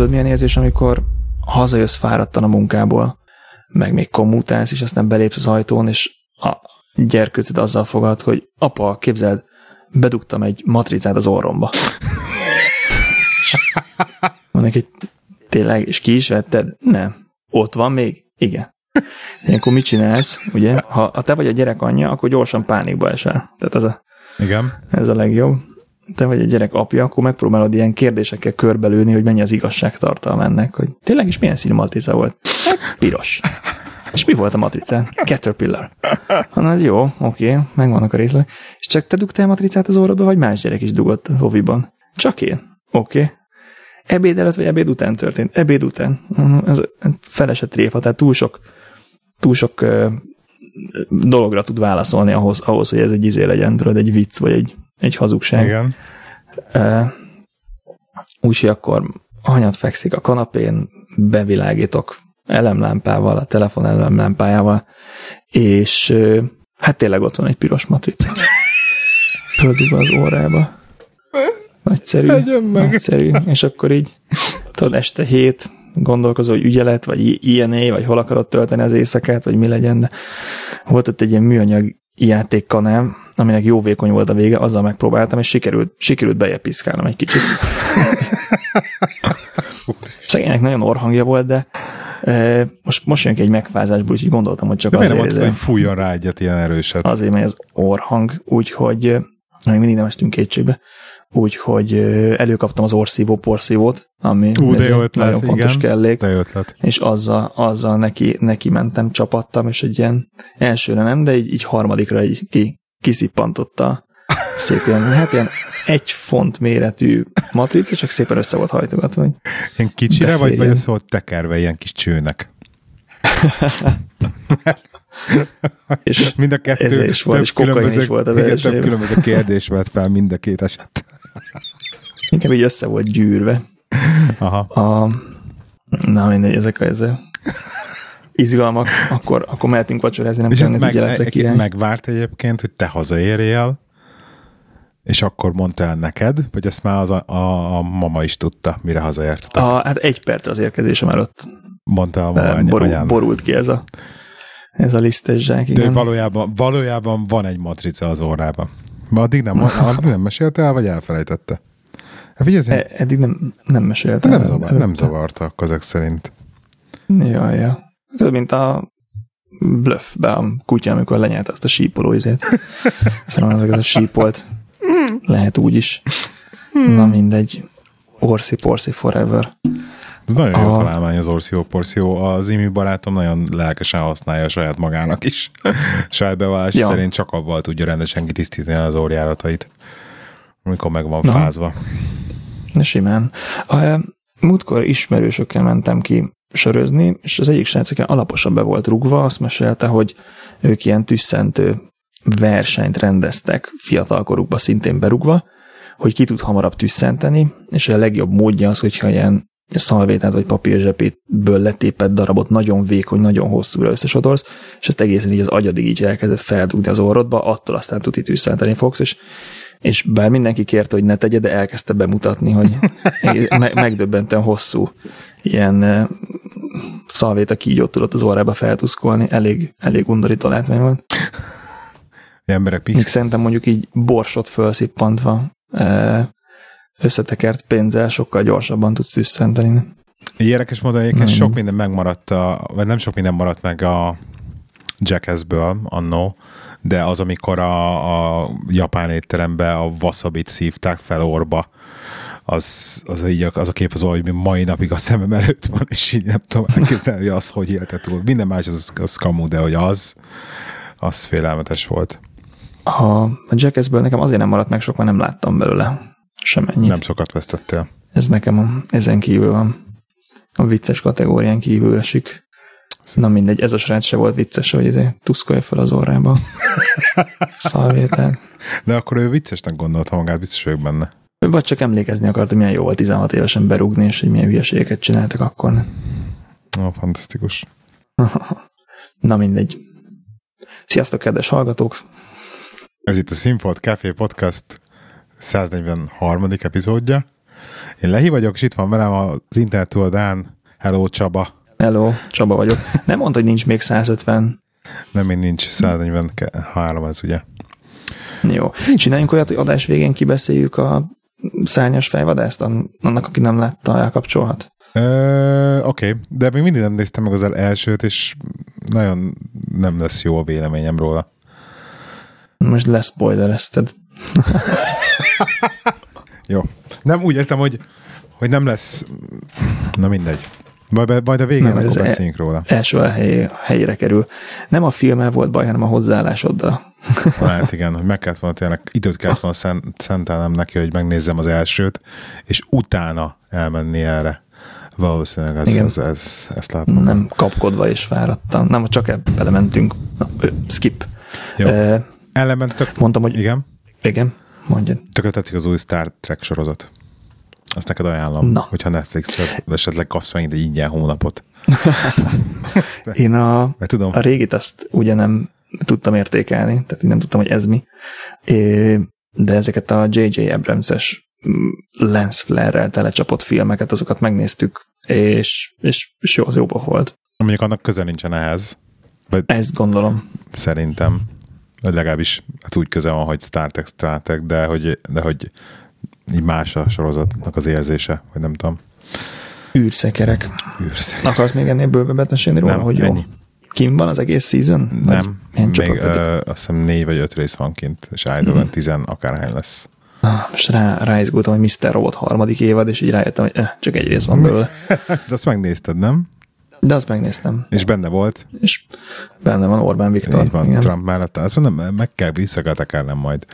Tudod, milyen érzés, amikor hazajössz fáradtan a munkából, meg még kommutálsz, és aztán belépsz az ajtón, és a gyerkőcöd azzal fogad, hogy apa, képzeld, bedugtam egy matricát az orromba. Mondjuk, hogy tényleg, és ki is vetted? Nem. Ott van még? Igen. Ilyenkor mit csinálsz, ugye? Ha, ha te vagy a gyerek anyja, akkor gyorsan pánikba esel. Tehát ez a, Igen. ez a legjobb. Te vagy a gyerek apja, akkor megpróbálod ilyen kérdésekkel körbelőni, hogy mennyi az igazságtartalma ennek, hogy tényleg is milyen színű matrica volt? Hát, piros. És mi volt a matricán? Caterpillar. Na, ez jó, oké, megvannak a részletek. És csak te dugtál matricát az orrodba, vagy más gyerek is dugott a hoviban? Csak én. Oké. Ebéd előtt vagy ebéd után történt? Ebéd után. Ez felesett tréfa, tehát túl sok, túl sok dologra tud válaszolni ahhoz, ahhoz, hogy ez egy izé legyen, tudod, egy vicc, vagy egy, egy hazugság. Igen. Úgyhogy akkor anyat fekszik a kanapén, bevilágítok elemlámpával, a telefon elemlámpájával, és hát tényleg ott van egy piros matrica. Földugva az órába. Nagyszerű, Legyen meg. nagyszerű. És akkor így, tudod, este hét, gondolkozó, hogy ügyelet, vagy INA, vagy hol akarod tölteni az éjszakát, vagy mi legyen, de volt ott egy ilyen műanyag játékkanál, aminek jó vékony volt a vége, azzal megpróbáltam, és sikerült, sikerült bejebb piszkálnom egy kicsit. Szegénynek nagyon orhangja volt, de e, most, most jön ki egy megfázásból, úgyhogy gondoltam, hogy csak De miért nem azért, mondtad, hogy fújjon rá egyet ilyen erőset? azért megy az orhang, úgyhogy még mindig nem estünk kétségbe, úgyhogy előkaptam az orszívó porszívót, ami Ú, de ez jó ötlet, nagyon fontos igen. kellék, De jó ötlet. és azzal, azzal neki, neki mentem, csapattam, és egy ilyen elsőre nem, de így, így harmadikra így ki, kiszippantotta szép ilyen, hát ilyen egy font méretű matrica, csak szépen össze volt hajtogatva. Ilyen kicsire, vagy, vagy Beférjen. össze volt tekerve ilyen kis csőnek? És Mind a kettő Ez is volt, és különböző, is volt a igen, több különböző kérdés vett fel mind a két eset. inkább így össze volt gyűrve. Aha. A, na mindegy, ezek a ezek izgalmak, akkor, akkor mehetünk vacsorázni, nem És meg, ügyeletre király. megvárt egyébként, hogy te hazaérjél, és akkor mondta el neked, vagy ezt már az a, a, a mama is tudta, mire hazaértetek? A, hát egy perc az érkezésem előtt Mondta a mama eh, any- borul, anyának. borult ki ez a, ez a lisztes zsák, De valójában, valójában van egy matrica az órában. Ma addig nem, addig nem mesélte el, vagy elfelejtette? Hát figyelj, E, eddig nem, nem meséltem. nem, zavar, nem előtte. zavarta akkor ezek szerint. Jaj, ja. Ez mint a bluffbe a kutya, amikor lenyelte azt a sípoló izét. Szerintem ez a sípolt. Lehet úgy is. Na mindegy. Orsi Porsi Forever. Ez nagyon jó A- találmány az Orsió Porció. Az Imi barátom nagyon lelkesen használja saját magának is. saját bevallás Ja. szerint csak avval tudja rendesen kitisztítani az orjáratait, amikor meg van Na. fázva. Na simán. A, e, múltkor ismerősökkel mentem ki sörözni, és az egyik srác, alaposan be volt rugva, azt mesélte, hogy ők ilyen tüsszentő versenyt rendeztek fiatalkorukba szintén berugva, hogy ki tud hamarabb tüsszenteni, és a legjobb módja az, hogyha ilyen szalvétát vagy papírzsepétből letépett darabot nagyon vékony, nagyon hosszúra összesodorsz, és ezt egészen így az agyadig így elkezdett feldugni az orrodba, attól aztán tuti tüsszenteni fogsz, és és bár mindenki kérte, hogy ne tegye, de elkezdte bemutatni, hogy me- megdöbbenten hosszú ilyen eh, szalvét a kígyót tudott az orrába feltuszkolni, elég, elég undorító látvány volt. Emberek mik? szerintem mondjuk így borsot felszippantva összetekert pénzzel sokkal gyorsabban tudsz tüsszenteni. Érdekes módon egyébként Nem. sok minden megmaradt, a, vagy nem sok minden maradt meg a Jackassből annó, de az, amikor a, a japán étterembe a wasabit szívták fel orba, az, az, így, az a kép az hogy mai napig a szemem előtt van, és így nem tudom elképzelni, hogy az hogy élte túl. Minden más az, az kamu, de hogy az, az félelmetes volt. A, a Jackassből nekem azért nem maradt meg sok, mert nem láttam belőle semennyit. Nem sokat vesztettél. Ez nekem a, ezen kívül van. A vicces kategórián kívül esik. Na mindegy, ez a srác se volt vicces, hogy izé tuszkolja fel az orrába. Szalvétát. De akkor ő viccesnek gondolta magát, biztos vagyok benne. Vagy csak emlékezni akart, hogy milyen jó volt 16 évesen berúgni, és hogy milyen hülyeségeket csináltak akkor. Ó, fantasztikus. Na mindegy. Sziasztok, kedves hallgatók! Ez itt a Sinfold Café Podcast 143. epizódja, Én Lehi vagyok, és itt van velem az internet Dán. Hello, Csaba. Hello, Csaba vagyok. Nem mondta, hogy nincs még 150. Nem, még nincs 143, ez ugye. Jó. Csináljunk olyat, hogy adás végén kibeszéljük a szárnyas fejvadászt, annak, aki nem látta, elkapcsolhat. Oké, okay. de még mindig nem néztem meg az elsőt, és nagyon nem lesz jó a véleményem róla. Most leszpoilerezted. jó. Nem úgy értem, hogy, hogy nem lesz... Na mindegy. Majd, majd a végén nem, akkor beszéljünk el, róla. Első a hely, helyére kerül. Nem a filmmel volt baj, hanem a hozzáállásoddal. hát igen, hogy meg kellett volna tényleg, időt kellett volna szent, szentelnem neki, hogy megnézzem az elsőt, és utána elmenni erre. Valószínűleg ez, ez, ez, ezt látom. Nem kapkodva és fáradtam. Nem, csak ebbe belementünk. Na, skip. Jó. Ellenben tök... Mondtam, hogy... Igen? Igen, mondjad. Tökre tetszik az új Star Trek sorozat. Azt neked ajánlom, Na. hogyha Netflix-et esetleg kapsz megint egy ingyen hónapot. Én a, tudom. a régit azt ugye nem tudtam értékelni, tehát én nem tudtam, hogy ez mi. É, de ezeket a J.J. Abrams-es mm, lens flare-rel telecsapott filmeket, azokat megnéztük, és, és, és jó, az jóba volt. Mondjuk annak köze nincsen ehhez. Vagy Ezt gondolom. Szerintem. Legalábbis hát úgy köze van, hogy Star Trek, Star Trek, de hogy, de hogy így más a sorozatnak az érzése, vagy nem tudom. Űrszekerek. Űrszekerek. Akarsz még ennél bővebbet mesélni róla, nem, hogy ennyi. jó? Kim van az egész season? Nem, még ö, azt hiszem négy vagy öt rész van kint, és állítólag mm. tizen akárhány lesz. Ah, most rá, ráizgultam, hogy Mr. Robot harmadik évad, és így rájöttem, hogy eh, csak egy rész van belőle. De azt megnézted, nem? De azt megnéztem. És benne volt? És benne van Orbán Viktor. Így van, igen. Trump mellett. Azt mondom, meg kell, vissza kell tekernem majd.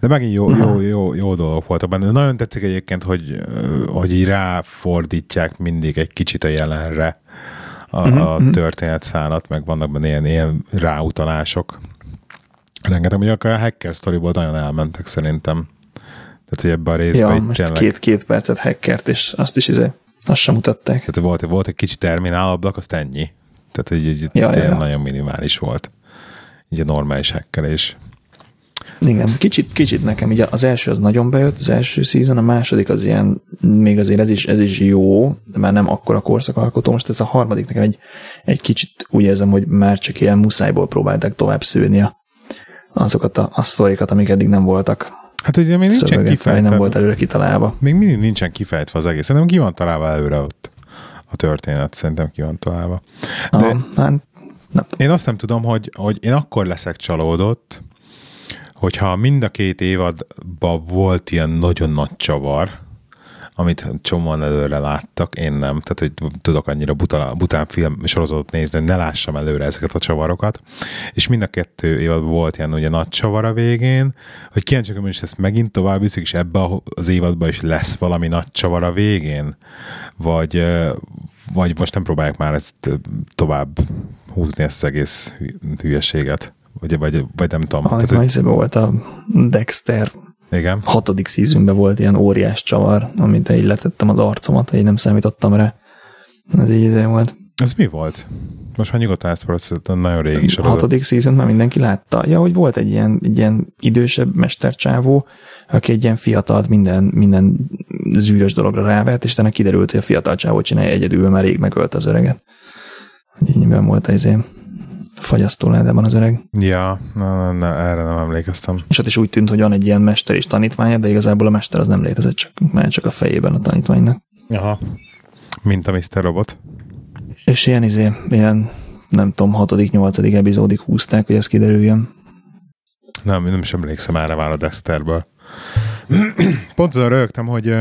De megint jó, jó, jó, jó dolgok voltak benne. Nagyon tetszik egyébként, hogy, hogy így ráfordítják mindig egy kicsit a jelenre a, uh-huh. a mhm. történetszálat, meg vannak benne ilyen, ilyen ráutalások. Rengeteg, akár a hacker sztoriból nagyon elmentek szerintem. Tehát, hogy ebben a részben ja, most tényleg... két, két percet hackert, és azt is izé azt sem mutatták. Tehát volt, volt egy kicsi terminálablak, azt ennyi. Tehát, hogy így ja, ja. nagyon minimális volt. Így a normális hekkelés. Igen, kicsit, kicsit nekem, ugye az első az nagyon bejött, az első szezon, a második az ilyen, még azért ez is, ez is jó, de már nem akkora korszakalkotó. Most ez a harmadik nekem egy, egy kicsit úgy érzem, hogy már csak ilyen muszájból próbálták tovább szűrni a, azokat a, a sztorikat, amik eddig nem voltak. Hát ugye még nincsen kifejtve. nem volt előre kitalálva. Még mindig nincsen kifejtve az egész. Szerintem ki van találva előre ott a történet. Szerintem ki van találva. De ah, hát, nem. Én azt nem tudom, hogy, hogy én akkor leszek csalódott, hogyha mind a két évadban volt ilyen nagyon nagy csavar, amit csomóan előre láttak, én nem. Tehát, hogy tudok annyira buta, bután film sorozatot nézni, hogy ne lássam előre ezeket a csavarokat. És mind a kettő évadban volt ilyen ugye nagy csavar a végén, hogy kíváncsiak, hogy ezt megint tovább viszik, és ebbe az évadban is lesz valami nagy csavar a végén, vagy, vagy most nem próbálják már ezt tovább húzni ezt az egész hülyeséget. Vagy, vagy, vagy nem tudom. Ah, Tehát, hogy... volt a Dexter igen. hatodik szízünkben volt ilyen óriás csavar, amit így letettem az arcomat, hogy nem számítottam rá. Ez így izé volt. Ez mi volt? Most már nyugodtan ezt nagyon régi sorozat. A hatodik szízont már mindenki látta. Ja, hogy volt egy ilyen, egy ilyen idősebb mestercsávó, aki egy ilyen fiatalt minden, minden zűrös dologra rávett, és utána kiderült, hogy a fiatal csávó csinálja egyedül, már rég megölt az öreget. Így volt ez ilyen fagyasztó ládában az öreg. Ja, na, na, na, erre nem emlékeztem. És ott is úgy tűnt, hogy van egy ilyen mester és tanítványa, de igazából a mester az nem létezett, csak, már csak a fejében a tanítványnak. Aha. Mint a Mr. Robot. És ilyen izé, ilyen nem tudom, hatodik, nyolcadik epizódig húzták, hogy ez kiderüljön. Nem, nem is emlékszem erre már a Dexterből. Pont azon rögtem, hogy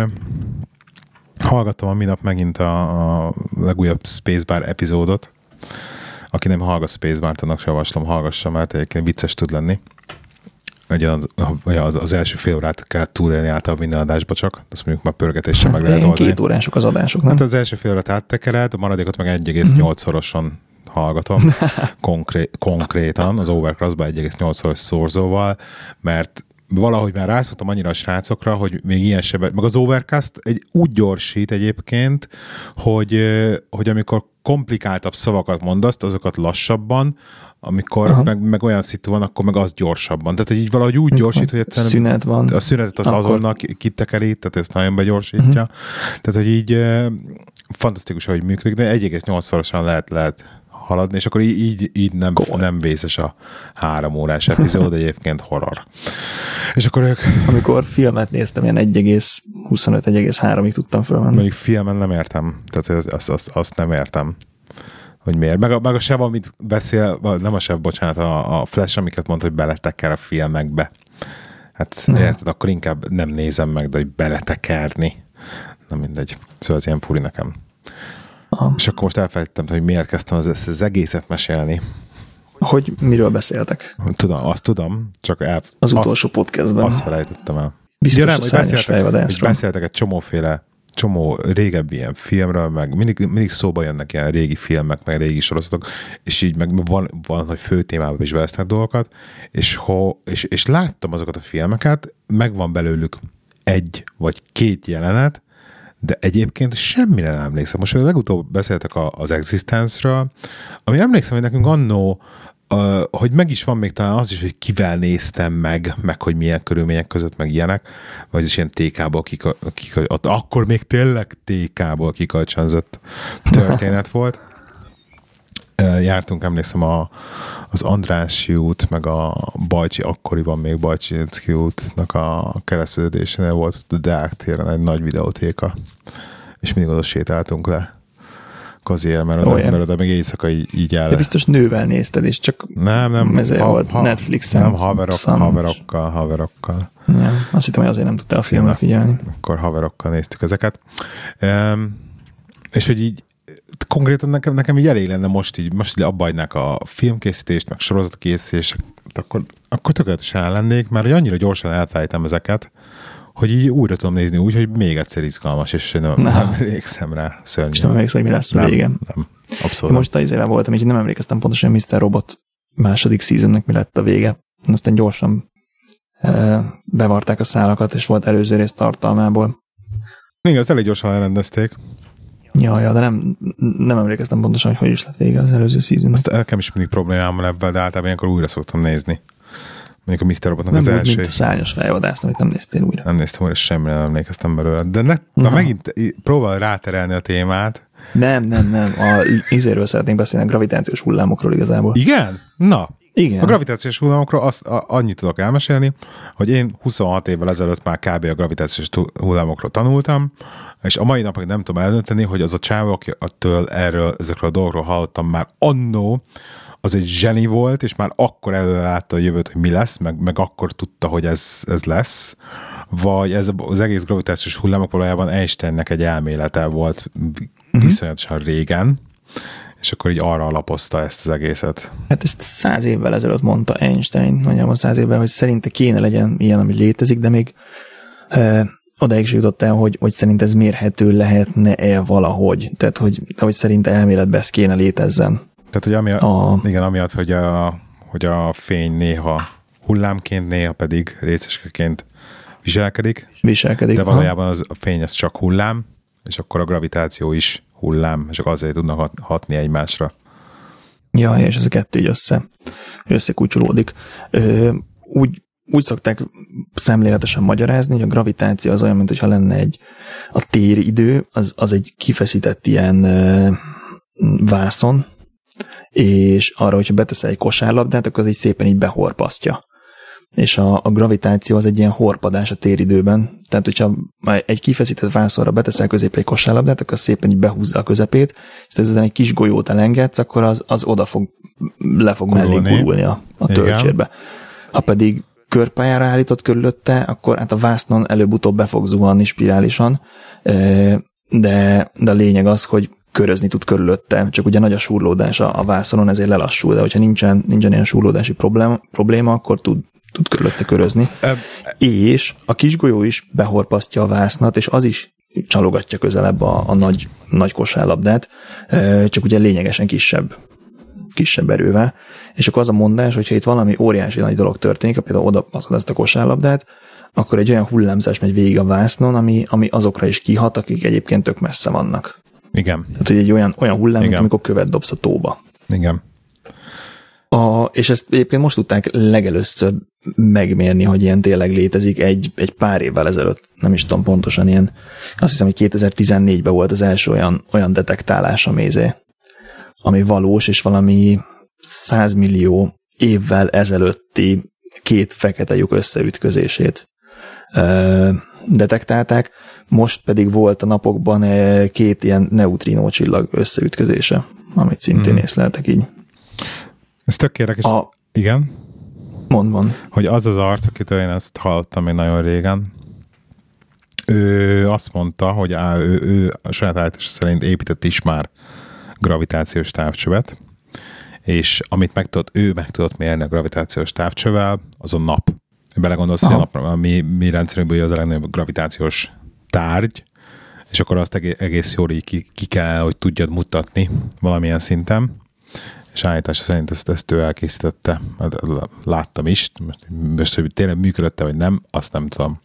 hallgattam a minap megint a, a legújabb Spacebar epizódot, aki nem hallgat Spacebar-t, annak javaslom, hallgassa, mert egyébként vicces tud lenni. Ugye az, az, az első fél órát kell túlélni általában minden adásba csak, azt mondjuk már pörgetéssel meg lehet oldani. Két órások az adások, nem? Hát az első fél órát áttekered, a maradékot meg 1,8-szorosan hallgatom, konkrét, konkrétan az Overcross-ba 1,8-szoros szorzóval, mert valahogy már rászoktam annyira a srácokra, hogy még ilyen sebet, meg az Overcast egy úgy gyorsít egyébként, hogy, hogy amikor komplikáltabb szavakat mondasz, azokat lassabban, amikor meg, meg, olyan szitu van, akkor meg az gyorsabban. Tehát, hogy így valahogy úgy gyorsít, hogy egyszerűen szünet van. a szünetet az akkor... azonnal kitekeri, tehát ezt nagyon begyorsítja. Uh-huh. Tehát, hogy így e, fantasztikus, hogy működik, de 1,8-szorosan lehet, lehet haladni, és akkor így, így, nem, nem vészes a három órás epizód, egyébként horror. És akkor ők... Amikor filmet néztem, ilyen 1,25-1,3-ig tudtam fölmenni. Mondjuk filmen nem értem, tehát azt, azt, azt nem értem hogy miért. Meg a, meg a sev, amit beszél, nem a sev, bocsánat, a, a Flash, amiket mondta, hogy beleteker a filmekbe. Hát nem. érted, akkor inkább nem nézem meg, de hogy beletekerni. Na mindegy. Szóval az ilyen furi nekem. És akkor most elfelejtettem, hogy miért kezdtem az, az egészet mesélni. Hogy miről beszéltek? Tudom, azt tudom, csak el, az utolsó azt, podcastben. Azt felejtettem el. Biztos ja, nem, hogy beszéltek, hogy beszéltek egy csomóféle csomó régebbi ilyen filmről, meg mindig, mindig szóba jönnek ilyen régi filmek, meg régi sorozatok, és így meg van, van hogy fő témában is vesznek dolgokat, és, ho, és, és láttam azokat a filmeket, megvan belőlük egy vagy két jelenet, de egyébként semmire nem emlékszem. Most legutóbb beszéltek az Existence-ről, ami emlékszem, hogy nekünk annó hogy meg is van még talán az is, hogy kivel néztem meg, meg hogy milyen körülmények között, meg ilyenek, vagy is ilyen TK-ból, kik, kik, akkor még tényleg TK-ból kikölcsönzött történet volt. Jártunk, emlékszem, a, az Andrássy út, meg a Bajcsi, akkoriban még Bajcsi útnak a keresztődésénél volt a Deák téren egy nagy videótéka, és mindig oda sétáltunk le kazier, mert, oda, mert oda még éjszaka így, így áll. De biztos nővel nézted, és csak nem, nem, ez ha, volt ha, Netflixen. Nem, haverok, haverokkal, haverokkal. Nem, azt hittem, hogy azért nem tudtál a filmre figyelni. Akkor haverokkal néztük ezeket. Um, és hogy így konkrétan nekem, nekem így elég lenne most így, most így abbajnák a filmkészítést, meg sorozatkészítést, akkor, akkor tökéletesen lennék, mert hogy annyira gyorsan elfelejtem ezeket, hogy így újra tudom nézni úgy, hogy még egyszer izgalmas, és nem, nem emlékszem rá szörnyű. És nem emlékszem, hogy mi lesz a vége. Nem, abszolút. Most az éve voltam, így nem emlékeztem pontosan, hogy Mr. Robot második seasonnek mi lett a vége. Aztán gyorsan e, bevarták a szálakat, és volt előző rész tartalmából. Igen, ezt elég gyorsan elrendezték. Ja, ja, de nem, nem emlékeztem pontosan, hogy hogy is lett vége az előző season. Azt nekem is mindig problémám van ebben, de általában ilyenkor újra szoktam nézni. Mondjuk a Mr. Robotnak nem az első. Nem a szányos fejvadász, amit nem néztél újra. Nem néztem újra, semmire nem emlékeztem belőle. De ne, na. megint próbál ráterelni a témát. Nem, nem, nem. A izéről szeretnénk beszélni, a gravitációs hullámokról igazából. Igen? Na, igen. A gravitációs hullámokról azt a, annyit tudok elmesélni, hogy én 26 évvel ezelőtt már kb. a gravitációs hullámokról tanultam, és a mai napig nem tudom eldönteni, hogy az a csávok, attól erről, ezekről a dolgokról hallottam már annó, az egy zseni volt, és már akkor előlátta a jövőt, hogy mi lesz, meg, meg akkor tudta, hogy ez, ez lesz, vagy ez az egész gravitációs hullámok valójában Einsteinnek egy elmélete volt uh-huh. viszonyatosan régen, és akkor így arra alapozta ezt az egészet. Hát ezt száz évvel ezelőtt mondta Einstein, nagyjából száz évvel, hogy szerinte kéne legyen ilyen, ami létezik, de még e, odaig is jutott el, hogy, hogy szerint ez mérhető lehetne-e valahogy. Tehát, hogy, hogy szerint elméletben ez kéne létezzen. Tehát, hogy amiatt, a... igen, amiatt, hogy a, hogy a fény néha hullámként, néha pedig részeskeként viselkedik. Viselkedik. De valójában az, a fény az csak hullám, és akkor a gravitáció is hullám, és azért tudnak hat, hatni egymásra. Ja, és ez a kettő így össze, összekutyulódik. Úgy, úgy szokták szemléletesen magyarázni, hogy a gravitáció az olyan, mintha lenne egy a téridő, az, az egy kifeszített ilyen ö, vászon, és arra, hogyha beteszel egy kosárlabdát, akkor az így szépen így behorpasztja. És a, a gravitáció az egy ilyen horpadás a téridőben. Tehát, hogyha egy kifeszített vászorra beteszel középre egy kosárlabdát, akkor szépen így behúzza a közepét, és ezután egy kis golyót elengedsz, akkor az, az oda fog, le fog Kurulni. mellé gurulni a, a töltsérbe. Ha pedig körpályára állított körülötte, akkor hát a vásznon előbb-utóbb be fog zuhanni spirálisan, de, de a lényeg az, hogy körözni tud körülötte, csak ugye nagy a súrlódás a, a vászonon, ezért lelassul, de hogyha nincsen, nincsen ilyen súrlódási probléma, probléma akkor tud, tud körülötte körözni. E, és a kisgolyó is behorpasztja a vásznat, és az is csalogatja közelebb a, a nagy, nagy kosárlabdát, csak ugye lényegesen kisebb kisebb erővel, és akkor az a mondás, hogyha itt valami óriási nagy dolog történik, például oda ezt a kosárlabdát, akkor egy olyan hullámzás megy végig a vásznon, ami, ami azokra is kihat, akik egyébként tök messze vannak Igen. Tehát, hogy egy olyan, olyan hullám, mint Igen. amikor követ dobsz a tóba. Igen. A, és ezt egyébként most tudták legelőször megmérni, hogy ilyen tényleg létezik egy, egy pár évvel ezelőtt, nem is tudom pontosan ilyen, azt hiszem, hogy 2014-ben volt az első olyan, olyan detektálás a mézé, ami valós, és valami 100 millió évvel ezelőtti két fekete lyuk összeütközését ö, detektálták, most pedig volt a napokban két ilyen neutrino csillag összeütközése, amit szintén Mhm. észleltek így. Ez tök érdekes. A, Igen. mond, mond. hogy az az arc, akitől én ezt hallottam még nagyon régen, ő azt mondta, hogy á, ő, ő a saját állítása szerint épített is már gravitációs távcsövet, és amit meg tudott, ő meg tudott mérni a gravitációs távcsövel, az a nap. Belegondolsz, hogy a, Aha. nap, a mi, mi rendszerünkből az a legnagyobb gravitációs tárgy, és akkor azt egé- egész jól így ki, ki kell, hogy tudjad mutatni valamilyen szinten, és állítása szerint ezt, ezt ő elkészítette. Láttam is, most, hogy tényleg működött vagy nem, azt nem tudom.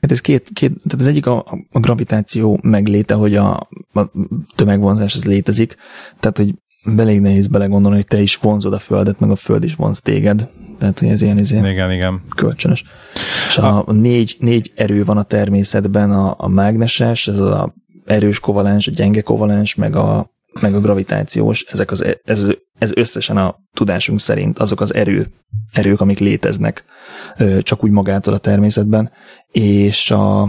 Hát ez két, két tehát az egyik a, a gravitáció megléte, hogy a, a tömegvonzás az létezik, tehát hogy elég nehéz belegondolni, hogy te is vonzod a Földet, meg a Föld is vonz téged. Tehát, hogy ez ilyen, ez ilyen Igen, igen. kölcsönös. És a, a négy, négy erő van a természetben, a, a mágneses, ez a erős kovalens, a gyenge kovalens, meg a, meg a gravitációs, ezek az, ez, ez összesen a tudásunk szerint azok az erő, erők, amik léteznek csak úgy magától a természetben, és a,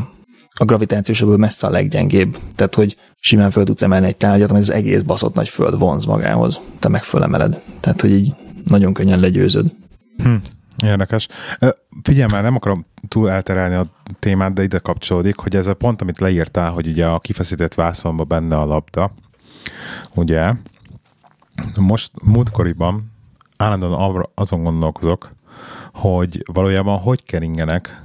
a gravitációs ebből messze a leggyengébb. Tehát, hogy simán föl tudsz emelni egy tárgyat, amit az egész baszott nagy föld vonz magához. Te meg fölemeled. Tehát, hogy így nagyon könnyen legyőzöd. Hm. Érdekes. Figyelj már, nem akarom túl elterelni a témát, de ide kapcsolódik, hogy ez a pont, amit leírtál, hogy ugye a kifeszített vászonban benne a labda, ugye, most múltkoriban állandóan azon gondolkozok, hogy valójában hogy keringenek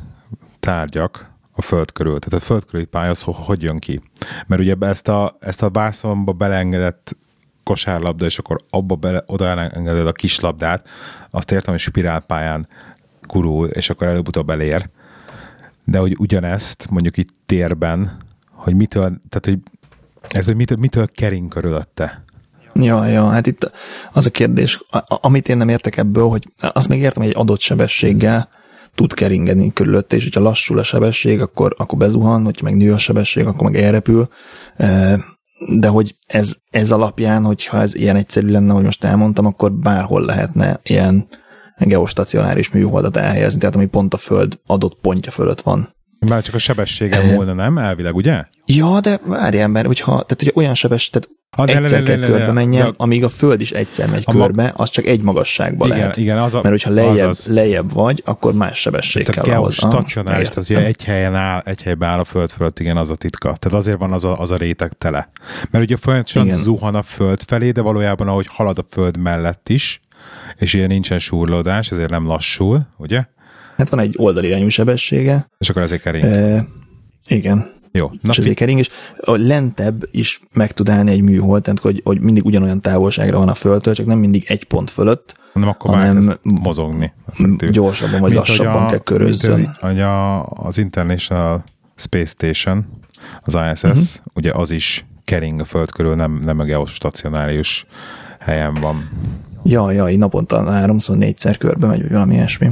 tárgyak a föld körül. Tehát a föld körüli pálya az ho- hogy jön ki. Mert ugye ezt a, ezt a vászonba beleengedett kosárlabda, és akkor abba bele, oda elengeded a kislabdát, azt értem, hogy spirálpályán kurul, és akkor előbb-utóbb elér. De hogy ugyanezt mondjuk itt térben, hogy mitől, tehát hogy ez, hogy mitől, mitől kering körülötte. Ja, ja, hát itt az a kérdés, amit én nem értek ebből, hogy azt még értem, hogy egy adott sebességgel tud keringeni körülötte, és hogyha lassul a sebesség, akkor, akkor bezuhan, hogyha meg nő a sebesség, akkor meg elrepül. E, De hogy ez, ez alapján, hogyha ez ilyen egyszerű lenne, hogy most elmondtam, akkor bárhol lehetne ilyen geostacionáris műholdat elhelyezni, tehát ami pont a Föld adott pontja fölött van. Már csak a sebességen múlna, nem? Elvileg, ugye? Ja, de várjál, mert hogyha, tehát hogyha olyan sebes, tehát Ah, ne, ne, egyszer kell körbe menjen, Ja. amíg a Föld is egyszer megy A ma- körbe, az csak egy magasságban Igen, lehet. igen, az a- Mert hogyha lejjebb, azaz. lejjebb vagy, akkor más sebesség Tehát kell ahhoz. Aha, geostacionáris, tehát ugye egy helyen áll, egy helyben áll a föld fölött, igen, az a titka. Tehát azért van az a, az a réteg tele. Mert ugye folyamatosan zuhan a föld felé, de valójában ahogy halad a föld mellett is, és ilyen nincsen súrlódás, ezért nem lassul, ugye? Hát van egy oldalirányú sebessége. És akkor ezért kering. E, igen. Jó. Na, és ezért kering, és a lentebb is meg tud állni egy műhold, tehát hogy, hogy mindig ugyanolyan távolságra van a Földtől, csak nem mindig egy pont fölött, nem akkor már hanem elkezd mozogni. effektív. gyorsabban vagy Mint lassabban a- kell körözzön. Az, a, az International Space Station, az ISS, Mhm. uh-huh. ugye az is kering a föld körül, nem, nem a geostacionárius helyen van. Ja, ja, így naponta háromszor, négyszer körbe megy, vagy valami ilyesmi.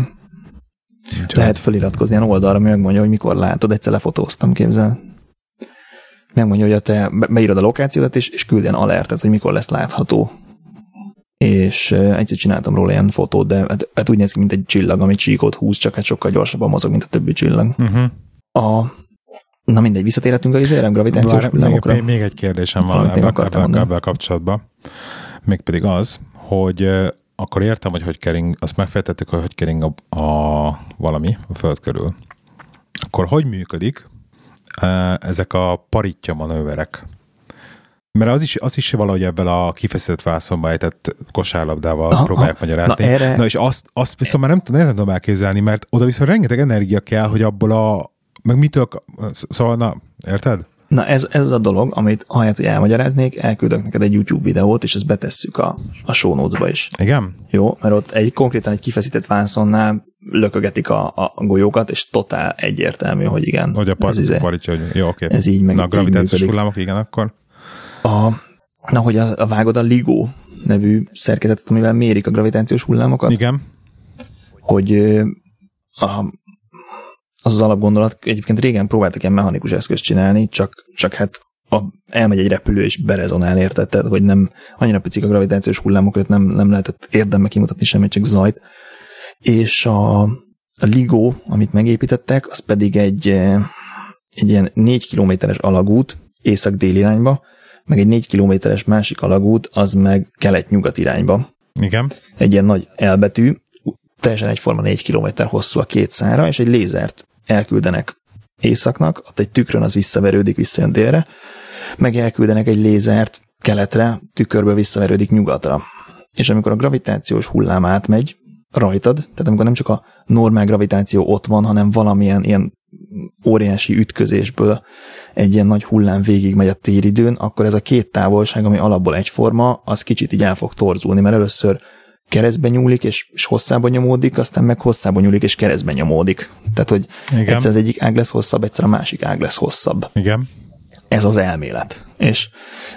Úgyhogy Lehet feliratkozni ilyen oldalra, ami megmondja, hogy mikor látod, egyszer lefotóztam, képzel. Megmondja, hogy a te be- beírod a lokációt, és, és küld ilyen alertet, hogy mikor lesz látható. És egyszer csináltam róla ilyen fotót, de hát, hát úgy néz ki, mint egy csillag, ami csíkot húz, csak hát sokkal gyorsabban mozog, mint a többi csillag. Uh-huh. A, na mindegy, visszatérhetünk a izére, gravitációs Bár még, hullámokra. még, még egy kérdésem van ebben, akartam ebben, mondani. ebben kapcsolatban. Mégpedig az, hogy akkor értem, hogy hogy kering, azt megfejtettük, hogy hogy kering a, a valami a föld körül. Akkor hogy működik ö, ezek a paritja manőverek? Mert az is, az is valahogy ebben a kifeszített vászonba ejtett kosárlabdával Aha, próbálják aha. magyarázni. Na, erre- Na és azt, azt viszont már nem tudom, nehezen tudom elképzelni, mert oda viszont rengeteg energia kell, hogy abból a meg mitől, szóval na, érted? Na ez, ez a dolog, amit ahelyett, hogy elmagyaráznék, elküldök neked egy YouTube videót, és ezt betesszük a, a show notes-ba is. Igen? Jó, mert ott egy konkrétan egy kifeszített vászonnál lökögetik a, a golyókat, és totál egyértelmű, hogy igen. Hogy a par- ez, paritja, hogy jó, oké. ez így meg- Na, a gravitációs hullámok, igen, akkor. A, na, hogy a, a vágod a LIGO nevű szerkezetet, amivel mérik a gravitációs hullámokat. Igen. Hogy a, az az alapgondolat, egyébként régen próbáltak ilyen mechanikus eszközt csinálni, csak, csak hát a, elmegy egy repülő és berezonál, érted? Tehát, hogy nem annyira picik a gravitációs hullámok, hogy nem, nem lehetett érdembe kimutatni semmit, csak zajt. És a, a LIGO, amit megépítettek, az pedig egy, egy ilyen 4 kilométeres alagút észak-dél irányba, meg egy 4 kilométeres másik alagút, az meg kelet-nyugat irányba. Igen. Egy ilyen nagy elbetű, teljesen egyforma 4 kilométer hosszú a két szára, és egy lézert elküldenek északnak, ott egy tükrön az visszaverődik, visszajön délre, meg elküldenek egy lézert keletre, tükörből visszaverődik nyugatra. És amikor a gravitációs hullám átmegy rajtad, tehát amikor nem csak a normál gravitáció ott van, hanem valamilyen ilyen óriási ütközésből egy ilyen nagy hullám végig megy a téridőn, akkor ez a két távolság, ami alapból egyforma, az kicsit így el fog torzulni, mert először keresztbe nyúlik, és, és hosszába nyomódik, aztán meg hosszába nyúlik, és keresztbe nyomódik. Tehát, hogy Igen. egyszer az egyik ág lesz hosszabb, egyszer a másik ág lesz hosszabb. Igen. Ez az elmélet. És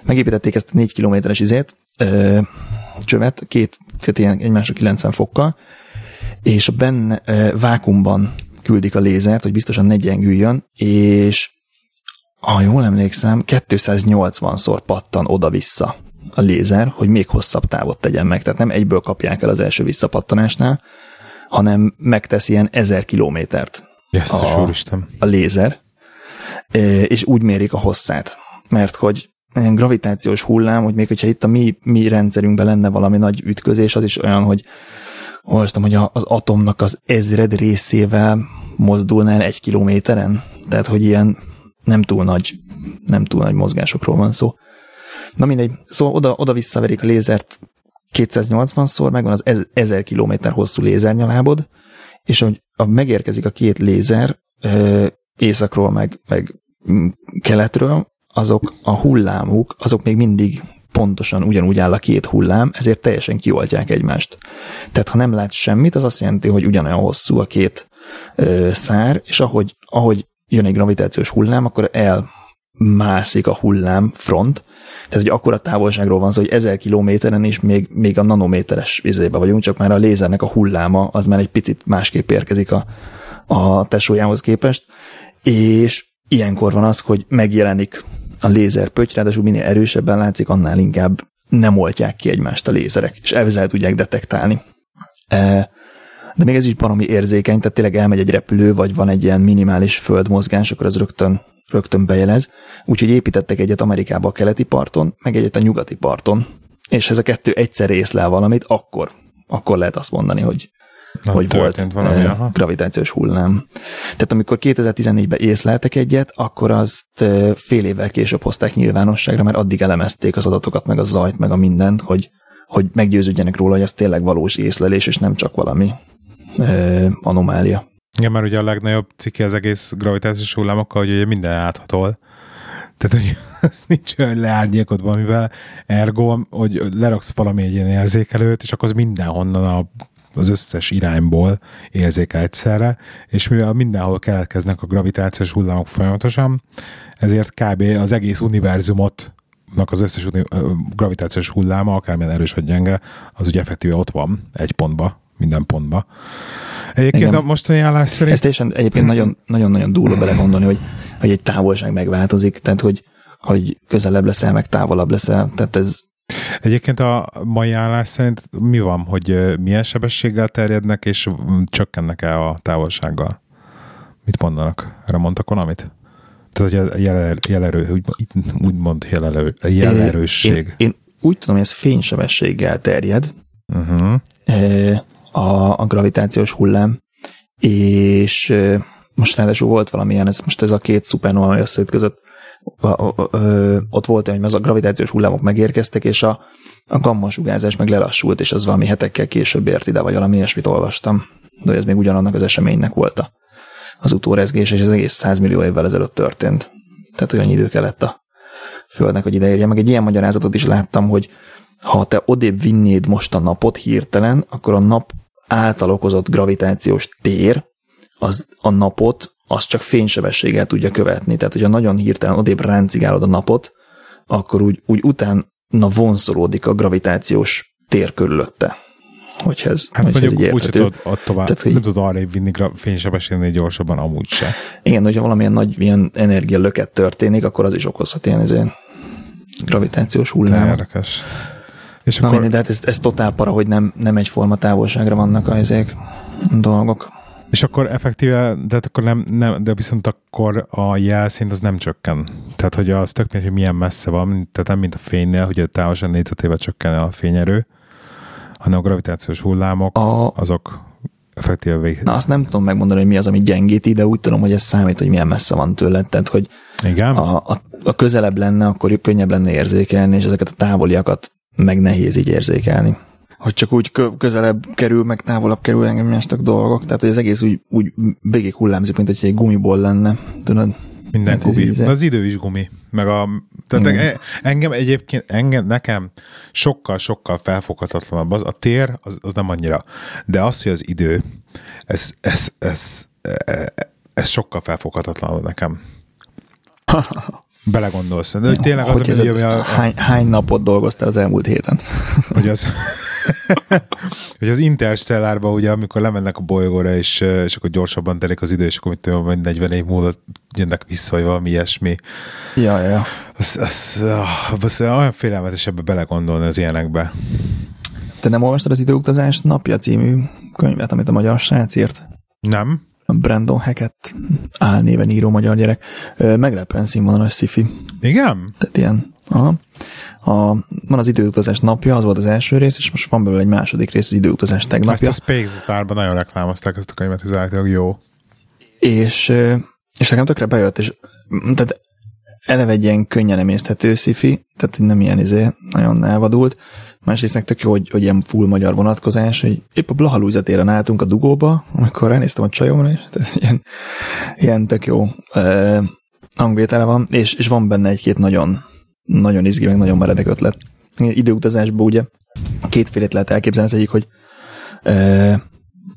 megépítették ezt a négy kilométeres izét, ö, csövet, két, két ilyen egymásra 90 fokkal, és a benne ö, vákumban küldik a lézert, hogy biztosan ne gyengüljön, és ha jól emlékszem, 280-szor pattan oda-vissza a lézer, hogy még hosszabb távot tegyen meg. Tehát nem egyből kapják el az első visszapattanásnál, hanem megtesz ilyen ezer kilométert yes, a, a lézer, és úgy mérik a hosszát. Mert hogy ilyen gravitációs hullám, hogy még hogyha itt a mi, mi rendszerünkben lenne valami nagy ütközés, az is olyan, hogy olvastam, hogy az atomnak az ezred részével mozdulnál egy kilométeren. Tehát, hogy ilyen nem túl nagy, nem túl nagy mozgásokról van szó. Na mindegy, szóval oda, oda visszaverik a lézert 280-szor, megvan az 1000 km hosszú lézernyalábod, és hogy a, megérkezik a két lézer északról, meg, meg keletről, azok a hullámuk, azok még mindig pontosan ugyanúgy áll a két hullám, ezért teljesen kioltják egymást. Tehát ha nem látsz semmit, az azt jelenti, hogy ugyanolyan hosszú a két ö, szár, és ahogy, ahogy jön egy gravitációs hullám, akkor elmászik a hullám front, tehát, hogy akkora távolságról van szó, hogy ezer kilométeren is még, még a nanométeres vizébe vagyunk, csak már a lézernek a hulláma az már egy picit másképp érkezik a, a tesójához képest, és ilyenkor van az, hogy megjelenik a lézer pötty, ráadásul minél erősebben látszik, annál inkább nem oltják ki egymást a lézerek, és elvizel tudják detektálni. E, de még ez is baromi érzékeny, tehát tényleg elmegy egy repülő, vagy van egy ilyen minimális földmozgás, akkor az rögtön rögtön bejelez, úgyhogy építettek egyet Amerikába a keleti parton, meg egyet a nyugati parton, és ez a kettő egyszer észlel valamit, akkor, akkor lehet azt mondani, hogy, Na, hogy volt valami, eh, aha. gravitációs hullám. Tehát amikor 2014-ben észleltek egyet, akkor azt eh, fél évvel később hozták nyilvánosságra, mert addig elemezték az adatokat, meg a zajt, meg a mindent, hogy, hogy meggyőződjenek róla, hogy ez tényleg valós észlelés, és nem csak valami eh, anomália. Igen, mert ugye a legnagyobb cikke az egész gravitációs hullámokkal, hogy ugye minden áthatol. Tehát, hogy ez nincs olyan leárnyékod mivel ergo, hogy leraksz valami egy ilyen érzékelőt, és akkor az mindenhonnan a az összes irányból érzékel egyszerre, és mivel mindenhol keletkeznek a gravitációs hullámok folyamatosan, ezért kb. az egész univerzumot az összes gravitációs hulláma, akármilyen erős vagy gyenge, az ugye effektíve ott van, egy pontba, minden pontba. Egyébként Igen. a mostani állás szerint... Ez teljesen egyébként nagyon-nagyon durva belegondolni, hogy, hogy egy távolság megváltozik, tehát hogy, hogy közelebb leszel, meg távolabb leszel, tehát ez... Egyébként a mai állás szerint mi van, hogy milyen sebességgel terjednek, és csökkennek-e a távolsággal? Mit mondanak? Erre mondtak valamit? Tehát, hogy a jeler, jelerő, úgy, úgymond jelerő, jelerősség. Én, én úgy tudom, hogy ez fénysebességgel terjed, uh-huh a, a gravitációs hullám, és most ráadásul volt valamilyen, ez most ez a két szupernova, ami összeütközött, ott volt, hogy az a gravitációs hullámok megérkeztek, és a, a gamma sugárzás meg lelassult, és az valami hetekkel később ért ide, vagy valami ilyesmit olvastam. De ez még ugyanannak az eseménynek volt a, az utórezgés, és ez egész 100 millió évvel ezelőtt történt. Tehát olyan idő kellett a Földnek, hogy ideérje. Meg egy ilyen magyarázatot is láttam, hogy ha te odébb vinnéd most a napot hirtelen, akkor a nap által okozott gravitációs tér az a napot az csak fénysebességgel tudja követni. Tehát, hogyha nagyon hirtelen odébb ráncigálod a napot, akkor úgy, úgy utána vonszolódik a gravitációs tér körülötte. Hogy ez, Hát hogy ez mondjuk így úgy tudod tovább, Tehát, hogy- nem tudod arrébb vinni fénysebességnél gyorsabban, amúgy se. Igen, hogyha valamilyen nagy ilyen energialöket történik, akkor az is okozhat ilyen ezért gravitációs De hullámot. érdekes. És Na akkor, mindegy, de hát ez, ez totál para, hogy nem, nem egyforma távolságra vannak a ezek dolgok. és akkor effektíve, de hát akkor nem, nem, de viszont akkor a jelszint az nem csökken. Tehát, hogy az tök mindegy, hogy milyen messze van, tehát nem mint a fénynél, hogy a távolság négyzetével csökken a fényerő, hanem a gravitációs hullámok, A, azok effektíve vég... na azt nem tudom megmondani, hogy mi az, ami gyengíti, de úgy tudom, hogy ez számít, hogy milyen messze van tőled. Tehát, hogy Igen? a, a, a közelebb lenne, akkor könnyebb lenne érzékelni, és ezeket a távoliakat meg nehéz így érzékelni. Hogy csak úgy kö- közelebb kerül, meg távolabb kerül engem mástak dolgok. Tehát, hogy az egész úgy, úgy végig hullámzik, mint hogy egy gumiból lenne. Tudod? Minden Hát gumi. De az idő is gumi. Meg a, tehát Igen. e- engem egyébként, engem, nekem sokkal-sokkal felfoghatatlan az. A tér, az, az nem annyira. De az, hogy az idő, ez, ez, ez, ez, ez sokkal felfoghatatlan nekem. Belegondolsz. De hogy tényleg az, hogy, ami, ami a, a, hány, hány napot dolgoztál az elmúlt héten? hogy az, hogy az Interstellárban ugye, amikor lemennek a bolygóra, és, és akkor gyorsabban telik az idő, és akkor mit tudom, hogy 40 év múlva jönnek vissza, vagy valami ilyesmi. Ja, ja, ja. Az, az, ah, az olyan félelmetes ebbe belegondolni az ilyenekbe. Te nem olvastad az Időutazás napja című könyvet, amit a magyar srác írt? Nem? Brandon Hackett álnéven író magyar gyerek. Meglepően színvonalas sci-fi. Igen? Tehát ilyen, aha. A, van az időutazás napja, az volt az első rész, és most van belőle egy második rész, az időutazás Ezt tegnapja. a Space Barban nagyon reklámozták ezt a könyvet, hogy állítólag jó. És, és nekem tökre bejött, és tehát eleve egy ilyen könnyen emészthető sci-fi, tehát nem ilyen izé, nagyon elvadult. Másrészt meg tök jó, hogy, hogy ilyen full magyar vonatkozás, hogy épp a Blaha Lujza téren álltunk a dugóba, amikor ránéztem a csajomra, és tehát ilyen, ilyen tök jó uh, hangvétele van, és, és van benne egy-két nagyon, nagyon izgi, meg nagyon meredek ötlet. Időutazásban ugye kétfélét lehet elképzelni, az egyik, hogy uh,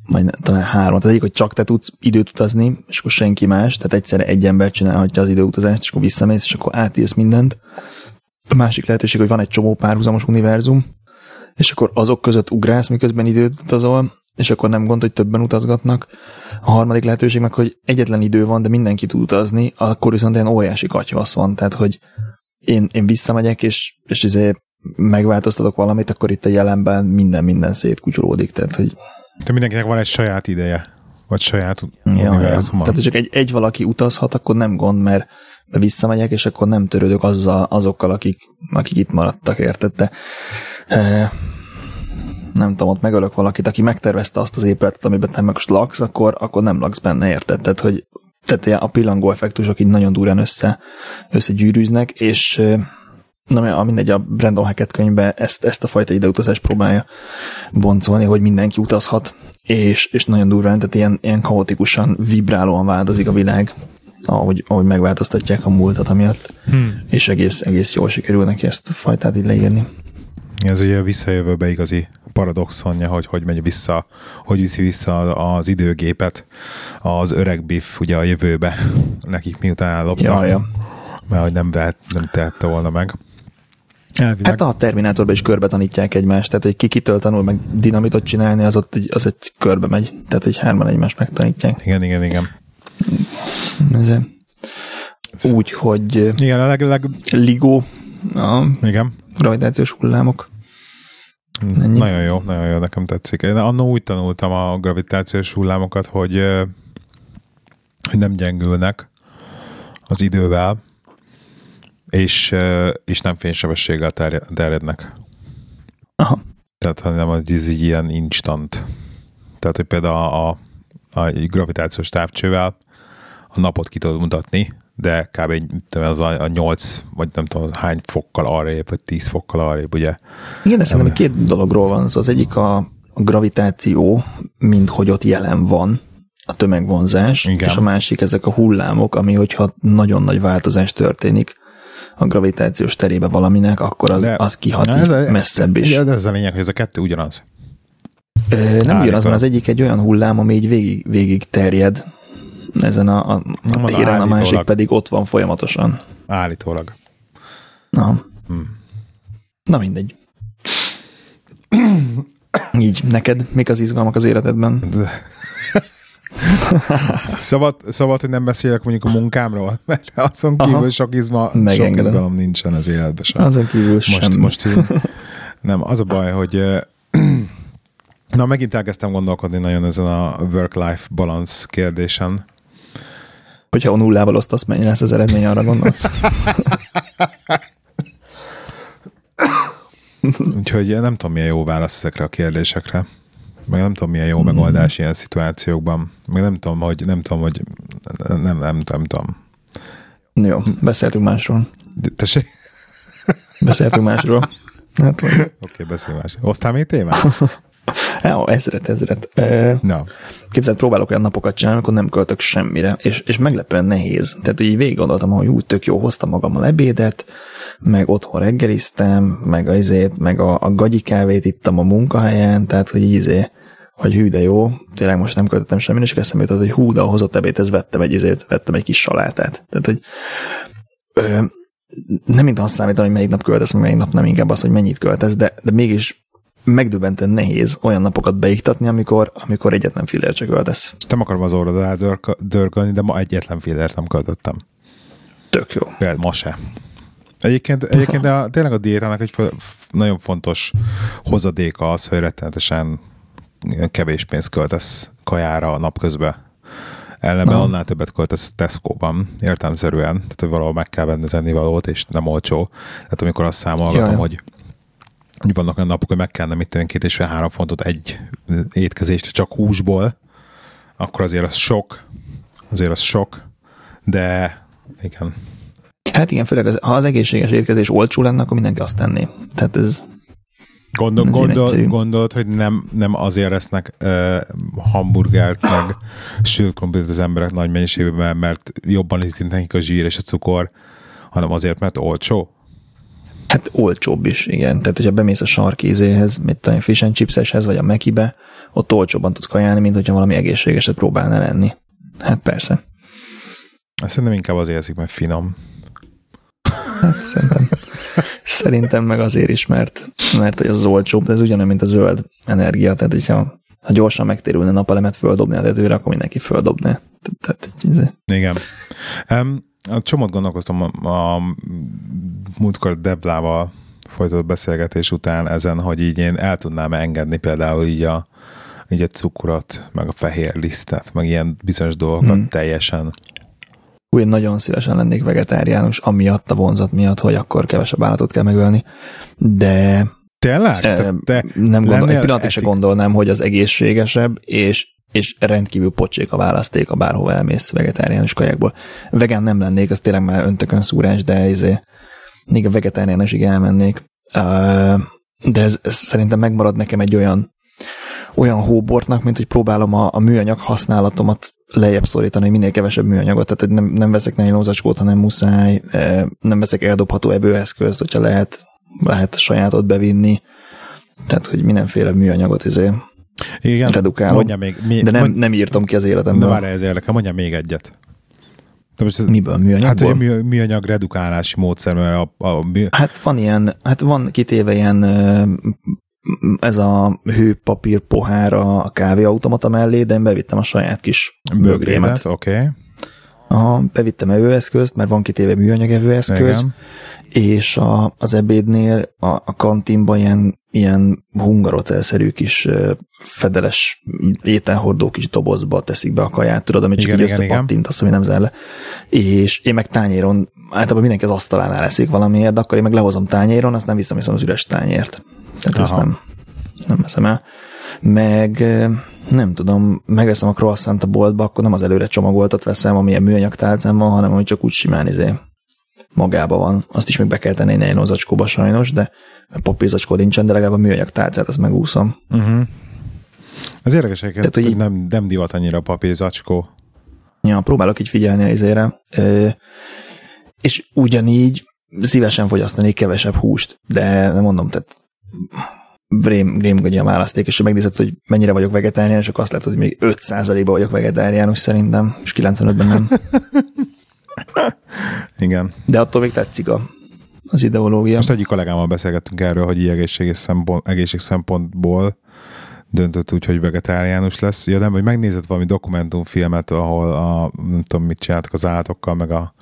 vagy talán három. Az egyik, hogy csak te tudsz időt utazni, és akkor senki más, tehát egyszerre egy ember csinálhatja az időutazást, és akkor visszamész, és akkor átírsz mindent. A másik lehetőség, hogy van egy csomó párhuzamos univerzum, és akkor azok között ugrálsz, miközben időt utazol, és akkor nem gond, hogy többen utazgatnak. A harmadik lehetőség meg, hogy egyetlen idő van, de mindenki tud utazni, akkor viszont ilyen óriási katyvasz van, tehát hogy én, én visszamegyek, és, és izé megváltoztatok valamit, akkor itt a jelenben minden minden szétkutyolódik, tehát hogy De mindenkinek van egy saját ideje, vagy saját Ja, ja. univerzuma. Tehát, hogy csak egy, egy valaki utazhat, akkor nem gond, mert visszamegyek, és akkor nem törődök azzal, azokkal, akik, akik itt maradtak, érted? De, nem tudom, ott megölök valakit, aki megtervezte azt az épületet, amiben te meg most laksz, akkor, akkor nem laksz benne, érted? Hogy tehát a pillangó effektusok így nagyon durán össze, összegyűrűznek, és Na, mindegy, a Brandon Hackett könyvben ezt, ezt a fajta ideutazást próbálja boncolni, hogy mindenki utazhat, és, és nagyon durván, tehát ilyen, ilyen kaotikusan, vibrálóan változik a világ, ahogy, ahogy megváltoztatják a múltat amiatt, Hmm. és egész, egész jól sikerül neki ezt a fajtát így leírni. Ez ugye a visszajövőbe igazi paradoxonja, hogy hogy megy vissza, hogy viszi vissza az időgépet az öreg Biff ugye a jövőbe, nekik miután ellopta, Ja, ja. mert hogy nem, vehet, nem tehette volna meg. Elvileg. Hát a Terminátorban is körbe tanítják egymást, tehát hogy ki kitől tanul meg dinamitot csinálni, az ott egy, az egy körbe megy, tehát hogy hárman egymást megtanítják. Igen, igen, igen. Úgy, hogy Igen, a leg, leg, ligó, a igen. gravitációs hullámok. Ennyi. Nagyon jó, nagyon jó, nekem tetszik. Én annó úgy tanultam a gravitációs hullámokat, hogy, hogy nem gyengülnek az idővel, és, és nem fénysebességgel terje- terjednek. Aha. Tehát hanem ez így ilyen instant. Tehát, hogy például a, a, a gravitációs távcsővel a napot ki tudod mutatni, de kb. tudom, az a, a 8, vagy nem tudom, hány fokkal arrébb, vagy 10 fokkal arrébb, ugye? Igen, de szerintem két dologról van. Az egyik a, a gravitáció, mint hogy ott jelen van, a tömegvonzás, Igen. és a másik ezek a hullámok, ami hogyha nagyon nagy változás történik a gravitációs terébe valaminek, akkor az, De- az kihat ez a- messzebb is. De ez a lényeg, hogy ez a kettő ugyanaz. Ö, nem Állítólag. ugyanaz van, az egyik egy olyan hullám, ami így végig, végig terjed ezen a, a, a mondom, téren, a másik pedig ott van folyamatosan. Állítólag. Na. Hmm. Na mindegy. Így, neked mik az izgalmak az életedben? Szabad, szabad, hogy nem beszélek mondjuk a munkámról, mert azon kívül Aha. sok, izma, sok Megengedem. izgalom nincsen az életben sem. Azon kívül most, semmi. most így, nem, az a baj, hogy na, megint elkezdtem gondolkodni nagyon ezen a work-life balance kérdésen. Hogyha a nullával osztasz, mennyi lesz az eredmény, arra gondolsz? Úgyhogy nem tudom, milyen jó válasz ezekre a kérdésekre. Meg nem tudom, milyen jó megoldás ilyen szituációkban. Meg nem tudom, hogy nem tudom, hogy nem, nem, nem, nem tudom. Jó, beszéltünk másról. Tessék? Beszéltünk másról. Hát, Oké, okay, beszélj más. Hoztál még témát? Jó, ezret, ezret. Na. Képzeld, próbálok olyan napokat csinálni, amikor nem költök semmire, és, és meglepően nehéz. Tehát így végig gondoltam, hogy úgy tök jó, hoztam magammal ebédet, meg otthon reggeliztem, meg a izét, meg a, a gagyi kávét ittam a munkahelyen, tehát hogy így izé, hogy hű, de jó, tényleg most nem költöttem semmire, és eszembe jutott, hogy hú, de a hozott ebédhez vettem egy izét, vettem egy kis salátát. Tehát, hogy ö, nem mint azt számítom, hogy melyik nap költesz, meg melyik nap nem, inkább az, hogy mennyit költesz, de, de mégis megdöbbentően nehéz olyan napokat beiktatni, amikor, amikor egyetlen fillért csak költesz. Nem akarom az orrod alá dörgölni, de ma egyetlen fillért nem költöttem. Tök jó. Például ma se. Egyébként, egyébként a, tényleg a diétának egy nagyon fontos hozadéka az, hogy rettenetesen kevés pénzt költesz kajára napközben. Ellenben Aha. annál többet költesz a Tesco-ban, értelmszerűen, tehát hogy valahol meg kell venni az ennivalót, és nem olcsó. Tehát amikor azt számolgatom, Jaj. hogy vannak olyan napok, hogy meg kellene mit tudom, két és fél három fontot egy étkezést csak húsból, akkor azért az sok, azért az sok, de igen, Hát igen, főleg az, ha az egészséges étkezés olcsó lenne, akkor mindenki azt tenné. Tehát ez Gondol, gondol, gondolod, hogy nem, nem azért esznek uh, hamburgert, meg sült krumplit az emberek nagy mennyiségben, mert jobban ízlik nekik a zsír és a cukor, hanem azért, mert olcsó? Hát olcsóbb is, igen. Tehát, hogyha bemész a sarkízéhez, mit tudom, fish and chipseshez, vagy a Mekibe, ott olcsóbban tudsz kajálni, mint hogyha valami egészségeset próbálnál lenni. Hát persze. Azt Szerintem inkább azért eszik, mert finom. Hát szerintem, szerintem meg azért is, mert, mert hogy az olcsóbb, de ez ugyanolyan, mint a zöld energia. Tehát, hogyha ha gyorsan megtérülne napelemet földobni a tetőre, akkor mindenki földobná. Tehát, izé. Igen. Um, a csomót gondolkoztam a, a múltkor Deblával folytatott beszélgetés után ezen, hogy így én el tudnám engedni például így a, így a cukrot, meg a fehér lisztet, meg ilyen bizonyos dolgokat hmm. teljesen. Úgy nagyon szívesen lennék vegetáriánus, amiatt a vonzat miatt, hogy akkor kevesebb állatot kell megölni, de Tényleg? Te, te nem gondol, egy lennél pillanat se etik- gondolnám, hogy az egészségesebb, és, és rendkívül pocsék a választék, a bárhova elmész vegetáriánus kajákból. Vegán nem lennék, az tényleg már öntökön szúrás, de izé, még a vegetáriánusig elmennék. De ez, ez szerintem megmarad nekem egy olyan olyan hóbortnak, mint hogy próbálom a, a műanyag használatomat lejjebb szorítani, hogy minél kevesebb műanyagot, tehát hogy nem, nem veszek nylonzacskót, hanem muszáj, nem veszek eldobható evőeszközt, hogyha lehet, lehet sajátot bevinni, tehát hogy mindenféle műanyagot izé, Igen, redukálom. mondja még, mi, de nem, mondj, nem írtam ki az de életemből. várj, ez érdekel, mondja még egyet. De most ez, Miből? hát Műanyagból? hogy mű, műanyag redukálási módszer, mert a, a mű, Hát van ilyen, hát van kitéve ilyen ez a hőpapír pohára a kávéautomata mellé, de én bevittem a saját kis bögrémet. bögrémet, oké. Okay. Aha, bevittem evőeszközt, mert van kitéve műanyag evőeszköz, Igen. és a, az ebédnél a, a kantinban ilyen, ilyen hungarocelszerű kis fedeles ételhordó kis dobozba teszik be a kaját, tudod, amit csak Igen, így igen, összepattint, azt, ami nem zel le. És én meg tányéron, általában mindenki az asztalánál eszik valamiért, de akkor én meg lehozom tányéron, aztán visszaviszem az üres tányért. Tehát ezt Aha. nem, nem veszem el. Meg nem tudom, megveszem a croissant a boltba, akkor nem az előre csomagoltat veszem, amilyen műanyag tálcán van, hanem ami csak úgy simán izé magába van. Azt is még be kell tenni egy zacskóba sajnos, de papírzacskó nincsen, de legalább a műanyag tálcát azt megúszom. Uh-huh. Ez érdekes egyébként, hogy így- nem, nem divat annyira a papírzacskó. Ja, próbálok így figyelni izére. Ö, és ugyanígy szívesen fogyasztanék kevesebb húst, de nem mondom, tehát vrém, grémgagyi a választék, és ha megnézed, hogy mennyire vagyok vegetáriánus, akkor azt látod, hogy még 5%-ban vagyok vegetáriánus szerintem, és 95-ben nem. Igen. De attól még tetszik a, az ideológia. Most egyik kollégámmal beszélgettünk erről, hogy így egészség, szempont, egészség szempontból döntött úgy, hogy vegetáriánus lesz. Ja, nem, hogy megnézett valami dokumentumfilmet, ahol a, nem tudom, mit csináltak az állatokkal, meg a,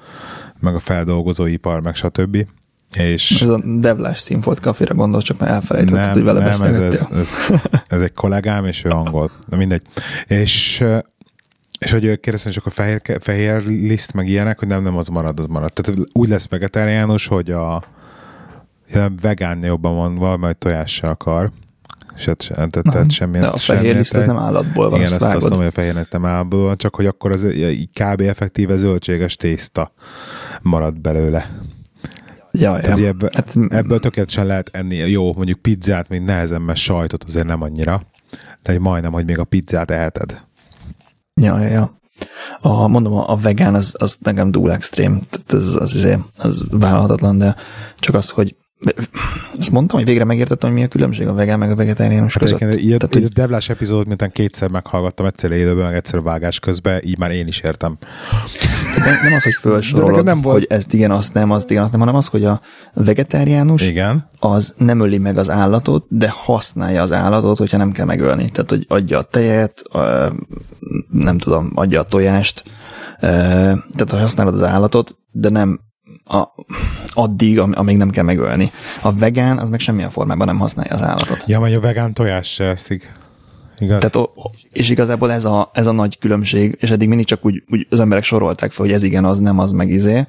meg a feldolgozóipar, meg stb. És Ez a Devlás színfolt kaféra gondol, csak már elfelejtetted, nem, hogy vele nem, ez, ez, ez, ez, egy kollégám, és ő angol. Na mindegy. És és hogy kérdeztem, csak a fehér, fehér liszt, meg ilyenek, hogy nem, nem, az marad, az marad. Tehát úgy lesz vegetáriánus, hogy a ja, vegán jobban van, valami tojással akar. És hát, tehát, tehát semmi, De a fehér liszt, ez nem állatból van, Igen, azt azt mondom, hogy a fehér liszt nem állatból van, csak hogy akkor az így kb. effektíve zöldséges tészta marad belőle. Jaj, Tehát, hogy ebből, hát, ebből tökéletesen lehet enni. Jó, mondjuk pizzát még nehezen, mert sajtot azért nem annyira, de majdnem, hogy még a pizzát eheted. Ja, ja, ja. A, mondom, a vegán az, az nekem túl extrém, tehát ez, az, az, az vállalhatatlan, de csak az, hogy azt mondtam, hogy végre megértettem, hogy mi a különbség a vegán meg a vegetáriánus Hát között. egyébként Tehát, hogy a Devlás epizódot, miután kétszer meghallgattam, egyszer élőben, meg egyszer vágás közben, így már én is értem. nem, nem az, hogy De felsorolod, nem volt- hogy ezt igen, azt nem, azt igen, azt nem, hanem az, hogy a vegetáriánus Igen. az nem öli meg az állatot, de használja az állatot, hogyha nem kell megölni. Tehát, hogy adja a tejet, ö, nem tudom, adja a tojást, tehát, hogy használod az állatot, de nem a, addig, am- amíg nem kell megölni. A vegán az meg semmilyen formában nem használja az állatot. Ja, vagy a vegán tojás se eszik. Igaz? Tehát, o- és igazából ez a, ez a nagy különbség, és eddig mindig csak úgy, úgy az emberek sorolták fel, hogy ez igen, az nem, az meg izé,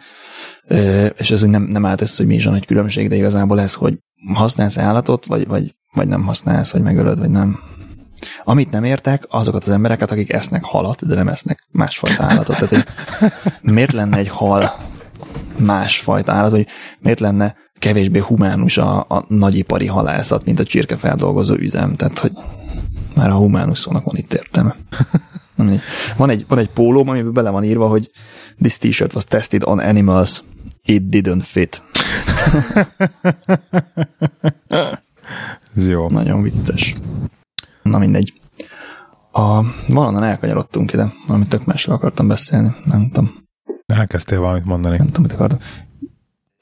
és ez úgy nem, nem állt össze, hogy mi is a nagy különbség, de igazából ez, hogy használsz állatot, vagy, vagy, vagy nem használsz, vagy megölöd, vagy nem. Amit nem értek, azokat az embereket, akik esznek halat, de nem esznek másfajta állatot. Tehát, hogy miért lenne egy hal másfajta állat, vagy miért lenne kevésbé humánus a, a nagyipari halászat, mint a csirkefeldolgozó üzem. Tehát, hogy már a humánus szónak van itt értelme. Van egy, van egy pólóm, amiben bele van írva, hogy this t-shirt was tested on animals, it didn't fit. Ez jó. Nagyon vicces. Na mindegy. A, valonnan elkanyarodtunk ide, valami tök másról akartam beszélni, nem tudom, Elkezdtél valamit mondani. nem tudom, mit akartam.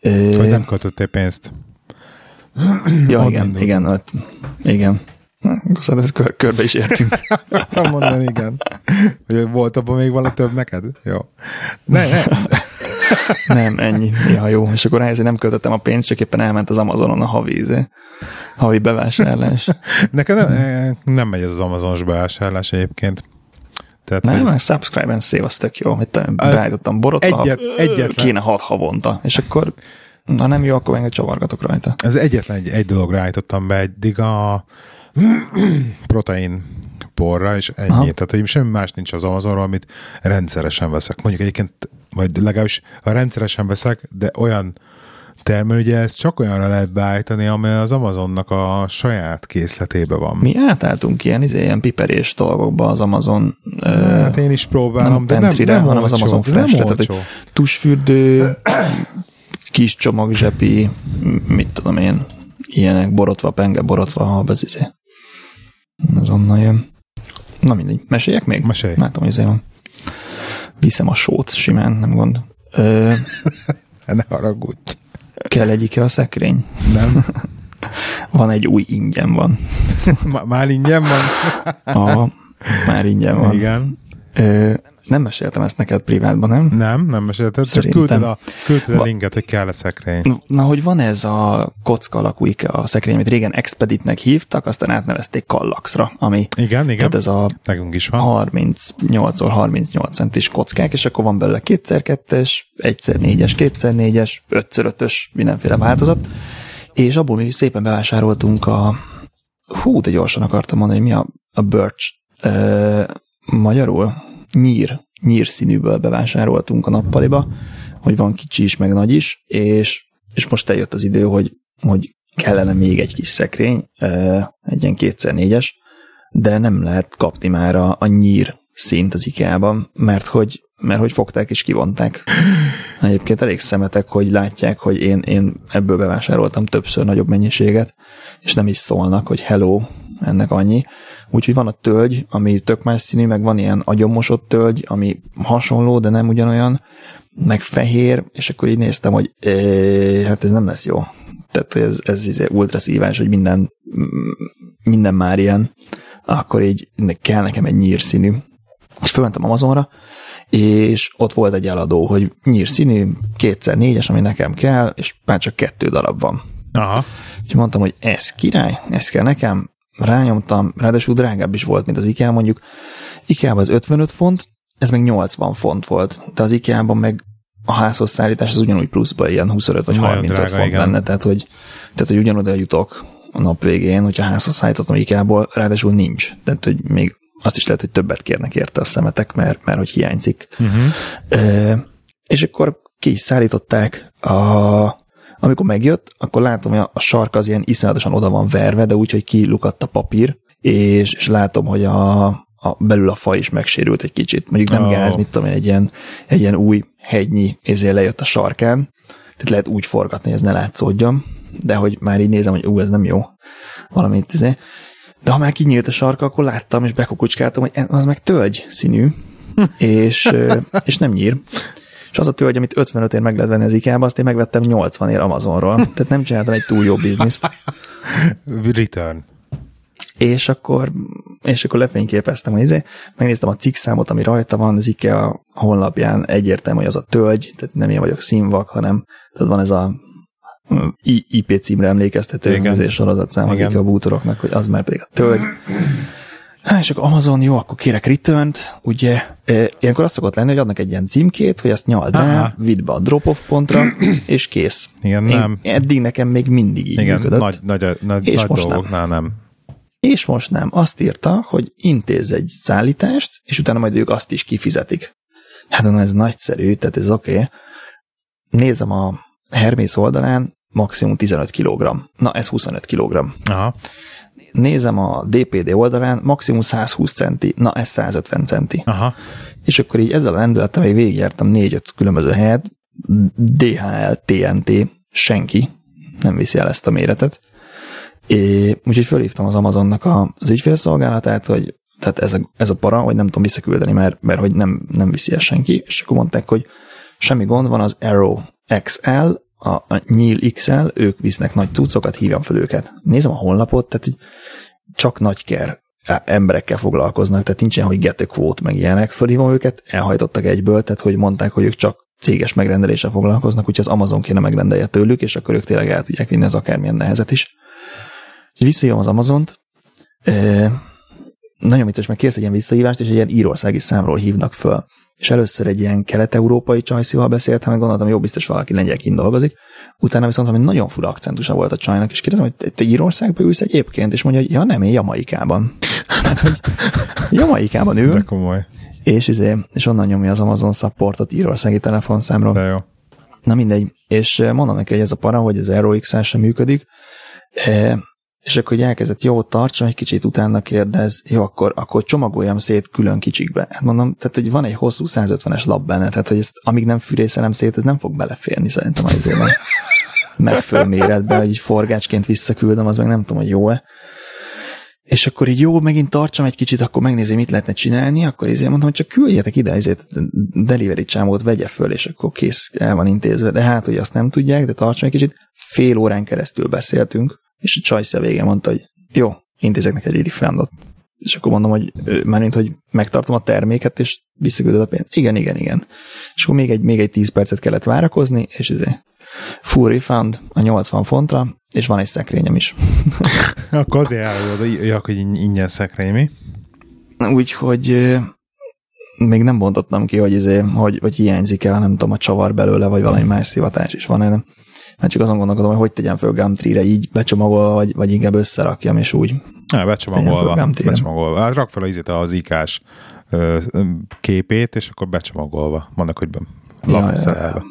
Ö, Hogy nem költöttél pénzt. ja, igen, igen, ott, igen. Köszönöm, ezt kör, körbe is értünk. Nem mondani, igen. Hogy volt abban még vala több neked? Jó. Ne, ne. Nem, ennyi. Ja, jó. És akkor hogy nem költöttem a pénzt, csak éppen elment az Amazonon a havi, izé, havi bevásárlás. Nekem nem, nem megy ez az Amazonos bevásárlás egyébként. Tehát, Nem, hogy subscribe and save az tök jó. Mit tudom, beállítottam borotva, egyet- egyetlen- kéne hat havonta. És akkor, ha nem jó, akkor engem csavargatok rajta. ez egyetlen egy, egy dologra állítottam be, eddig a protein porra, és ennyi. Aha. Tehát, hogy semmi más nincs az Amazonról, amit rendszeresen veszek. Mondjuk egyébként, vagy legalábbis ha rendszeresen veszek, de olyan termel, ugye ezt csak olyanra lehet beállítani, amely az Amazonnak a saját készletébe van. Mi átálltunk ilyen, izé, ilyen piperés dolgokba az Amazon Hát én is próbálom, nem de nem, nem hanem az olcsó, Amazon nem Fresh-re, tehát, tusfürdő, kis csomagzsepi, mit tudom én, ilyenek, borotva, penge, borotva, habezizé. Az onnan jön. Na mindegy, meséljek még? Mesélj. Látom, hogy izé van. Viszem a sót simán, nem gond. Ö, Hát Ne haragudj. Kell egyike a szekrény? Nem? Van egy új ingyen van. Má- Már ingyen van? A, már ingyen van. Igen. Ö, nem meséltem ezt neked privátban, nem? Nem, nem mesélted, csak Szerintem. küldted a, küldted a linket, hogy kell a szekrény. Na, hogy van ez a kocka alakú IKEA szekrény, amit régen Expeditnek hívtak, aztán átnevezték Kallaxra, ami Igen, igen. tehát ez a Nekünk is van. 38x38 centis kockák, és akkor van belőle 2x2-es, 1x4-es, 2x4-es, 5x5-ös, mindenféle változat, és abból mi szépen bevásároltunk a hú, de gyorsan akartam mondani, mi a, a Birch ö, magyarul? Nyír, nyír színűből bevásároltunk a nappaliba, hogy van kicsi is, meg nagy is, és, és most eljött az idő, hogy, hogy kellene még egy kis szekrény, egy ilyen 2x4-es, de nem lehet kapni már a, a nyír szint az IKEA-ban, mert hogy, mert hogy fogták és kivonták. Egyébként elég szemetek, hogy látják, hogy én, én ebből bevásároltam többször nagyobb mennyiséget, és nem is szólnak, hogy hello, ennek annyi. Úgyhogy van a tölgy, ami tök más színű, meg van ilyen agyonmosott tölgy, ami hasonló, de nem ugyanolyan, meg fehér, és akkor így néztem, hogy é, hát ez nem lesz jó. Tehát ez, ez izé ultra szívás, hogy minden, minden már ilyen, akkor így kell nekem egy nyírszínű. És fölmentem Amazonra, és ott volt egy eladó, hogy nyírszínű, kétszer négyes, ami nekem kell, és már csak kettő darab van. Aha. És mondtam, hogy ez király, ez kell nekem, rányomtam, ráadásul drágább is volt, mint az IKEA mondjuk. ikea az 55 font, ez meg 80 font volt, de az IKEA-ban meg a házhoz szállítás az ugyanúgy pluszba ilyen 25 vagy Nagyon 35 drága, font igen. lenne, tehát hogy, tehát, hogy ugyanoda jutok a nap végén, hogyha házhoz szállítottam IKEA-ból, ráadásul nincs. Tehát, hogy még azt is lehet, hogy többet kérnek érte a szemetek, mert, mert hogy hiányzik. Uh-huh. E, és akkor ki is szállították a, amikor megjött, akkor látom, hogy a sark az ilyen iszonyatosan oda van verve, de úgy, hogy kilukadt a papír, és, és látom, hogy a, a, belül a fa is megsérült egy kicsit. Mondjuk nem oh. gáz, mit tudom én, egy ilyen, egy ilyen új hegynyi ezért lejött a sarkán, tehát lehet úgy forgatni, hogy ez ne látszódjon, de hogy már így nézem, hogy ú, ez nem jó. Valamit izé. De ha már kinyílt a sarka, akkor láttam, és bekukucskáltam, hogy az meg tölgy színű, és, és nem nyír. Az a tölgy, amit 55 ér meg lehet venni az IKEA-ba, azt én megvettem 80 ér Amazonról. Tehát nem csináltam egy túl jó bizniszt. Return. És akkor, és akkor lefényképeztem, hogy izé, megnéztem a cikk számot, ami rajta van, az IKEA honlapján egyértelmű, hogy az a tölgy, tehát nem én vagyok színvak, hanem tehát van ez a IP címre emlékeztető Igen. sorozatszám az IKEA bútoroknak, hogy az már pedig a tölgy. Há, és akkor Amazon, jó, akkor kérek return ugye, e, ilyenkor az szokott lenni, hogy adnak egy ilyen címkét, hogy azt nyald rá, vidd be a drop-off pontra, és kész. Igen, Én, nem. Eddig nekem még mindig így Igen, működött. nagy, nagy, nagy, és nagy most dolgoknál nem. nem. És most nem. Azt írta, hogy intéz egy szállítást, és utána majd ők azt is kifizetik. Hát mondom, ez nagyszerű, tehát ez oké. Okay. Nézem a Hermész oldalán, maximum 15 kg. Na, ez 25 kg. Aha. Nézem a DPD oldalán, maximum 120 centi. Na, ez 150 centi. Aha. És akkor így ezzel a lendülettel még végigjártam 4-5 különböző helyet, DHL, TNT, senki nem viszi el ezt a méretet. É, úgyhogy fölhívtam az Amazonnak a, az ügyfélszolgálatát, hogy tehát ez a, ez a para, hogy nem tudom visszaküldeni, mert, mert hogy nem, nem viszi el senki, és akkor mondták, hogy semmi gond van, az Arrow XL, a, a Nyíl XL, ők visznek nagy cuccokat, hívjam fel őket. Nézem a honlapot, tehát így csak nagy ker emberekkel foglalkoznak, tehát nincsen, hogy get a quote, meg ilyenek. Fölhívom őket, elhajtottak egyből, tehát hogy mondták, hogy ők csak céges megrendeléssel foglalkoznak, úgyhogy az Amazon kéne megrendelje tőlük, és akkor ők tényleg el tudják vinni az akármilyen nehezet is. Visszahívom az Amazont, nagyon vicces, meg kérsz egy ilyen visszahívást, és egy ilyen írországi számról hívnak föl. És először egy ilyen kelet-európai csajszival beszéltem, meg gondoltam, jó, biztos valaki lengyelként dolgozik. Utána viszont hogy nagyon fura akcentusa volt a csajnak, és kérdezem, hogy te Írországban ülsz egyébként, és mondja, hogy ja nem, én Jamaikában. Tehát, hogy Jamaikában ül. De komoly. És, izé, és onnan nyomja az Amazon supportot írországi telefonszámról. De jó. Na mindegy. És mondom neki, hogy ez a para, hogy az x sem működik. És akkor hogy elkezdett, jó, tartson egy kicsit, utána kérdez, jó, akkor, akkor csomagoljam szét külön kicsikbe. Hát mondom, tehát hogy van egy hosszú 150-es lap benne, tehát hogy ezt amíg nem fűrészelem szét, ez nem fog beleférni szerintem az évben. Megföl méretbe, hogy így forgácsként visszaküldöm, az meg nem tudom, hogy jó-e. És akkor így jó, megint tartsam egy kicsit, akkor megnézi, mit lehetne csinálni, akkor ezért mondom, hogy csak küldjetek ide, ezért delivery csámót vegye föl, és akkor kész, el van intézve. De hát, hogy azt nem tudják, de tartsam egy kicsit. Fél órán keresztül beszéltünk, és a Csajsz a vége mondta, hogy jó, intézek neked egy refundot. És akkor mondom, hogy mármint, hogy megtartom a terméket, és visszaküldöd a pénzt. Igen, igen, igen. És akkor még egy, még egy 10 percet kellett várakozni, és ez full refund a 80 fontra, és van egy szekrényem is. akkor azért eladod, hogy ingyen szekrény, mi? Úgyhogy még nem bontottam ki, hogy, izé, hogy, hogy hiányzik el, nem tudom, a csavar belőle, vagy valami más szivatás is van, nem? Hát csak azon gondolkodom, hogy hogy tegyem föl Gumtree-re, így becsomagolva, vagy, vagy inkább összerakjam, és úgy. Ne, becsomagolva. becsomagolva. Hát rak fel az, az IK-s képét, és akkor becsomagolva. Mondnak, hogy lapszerelve. Ja, ja, ja.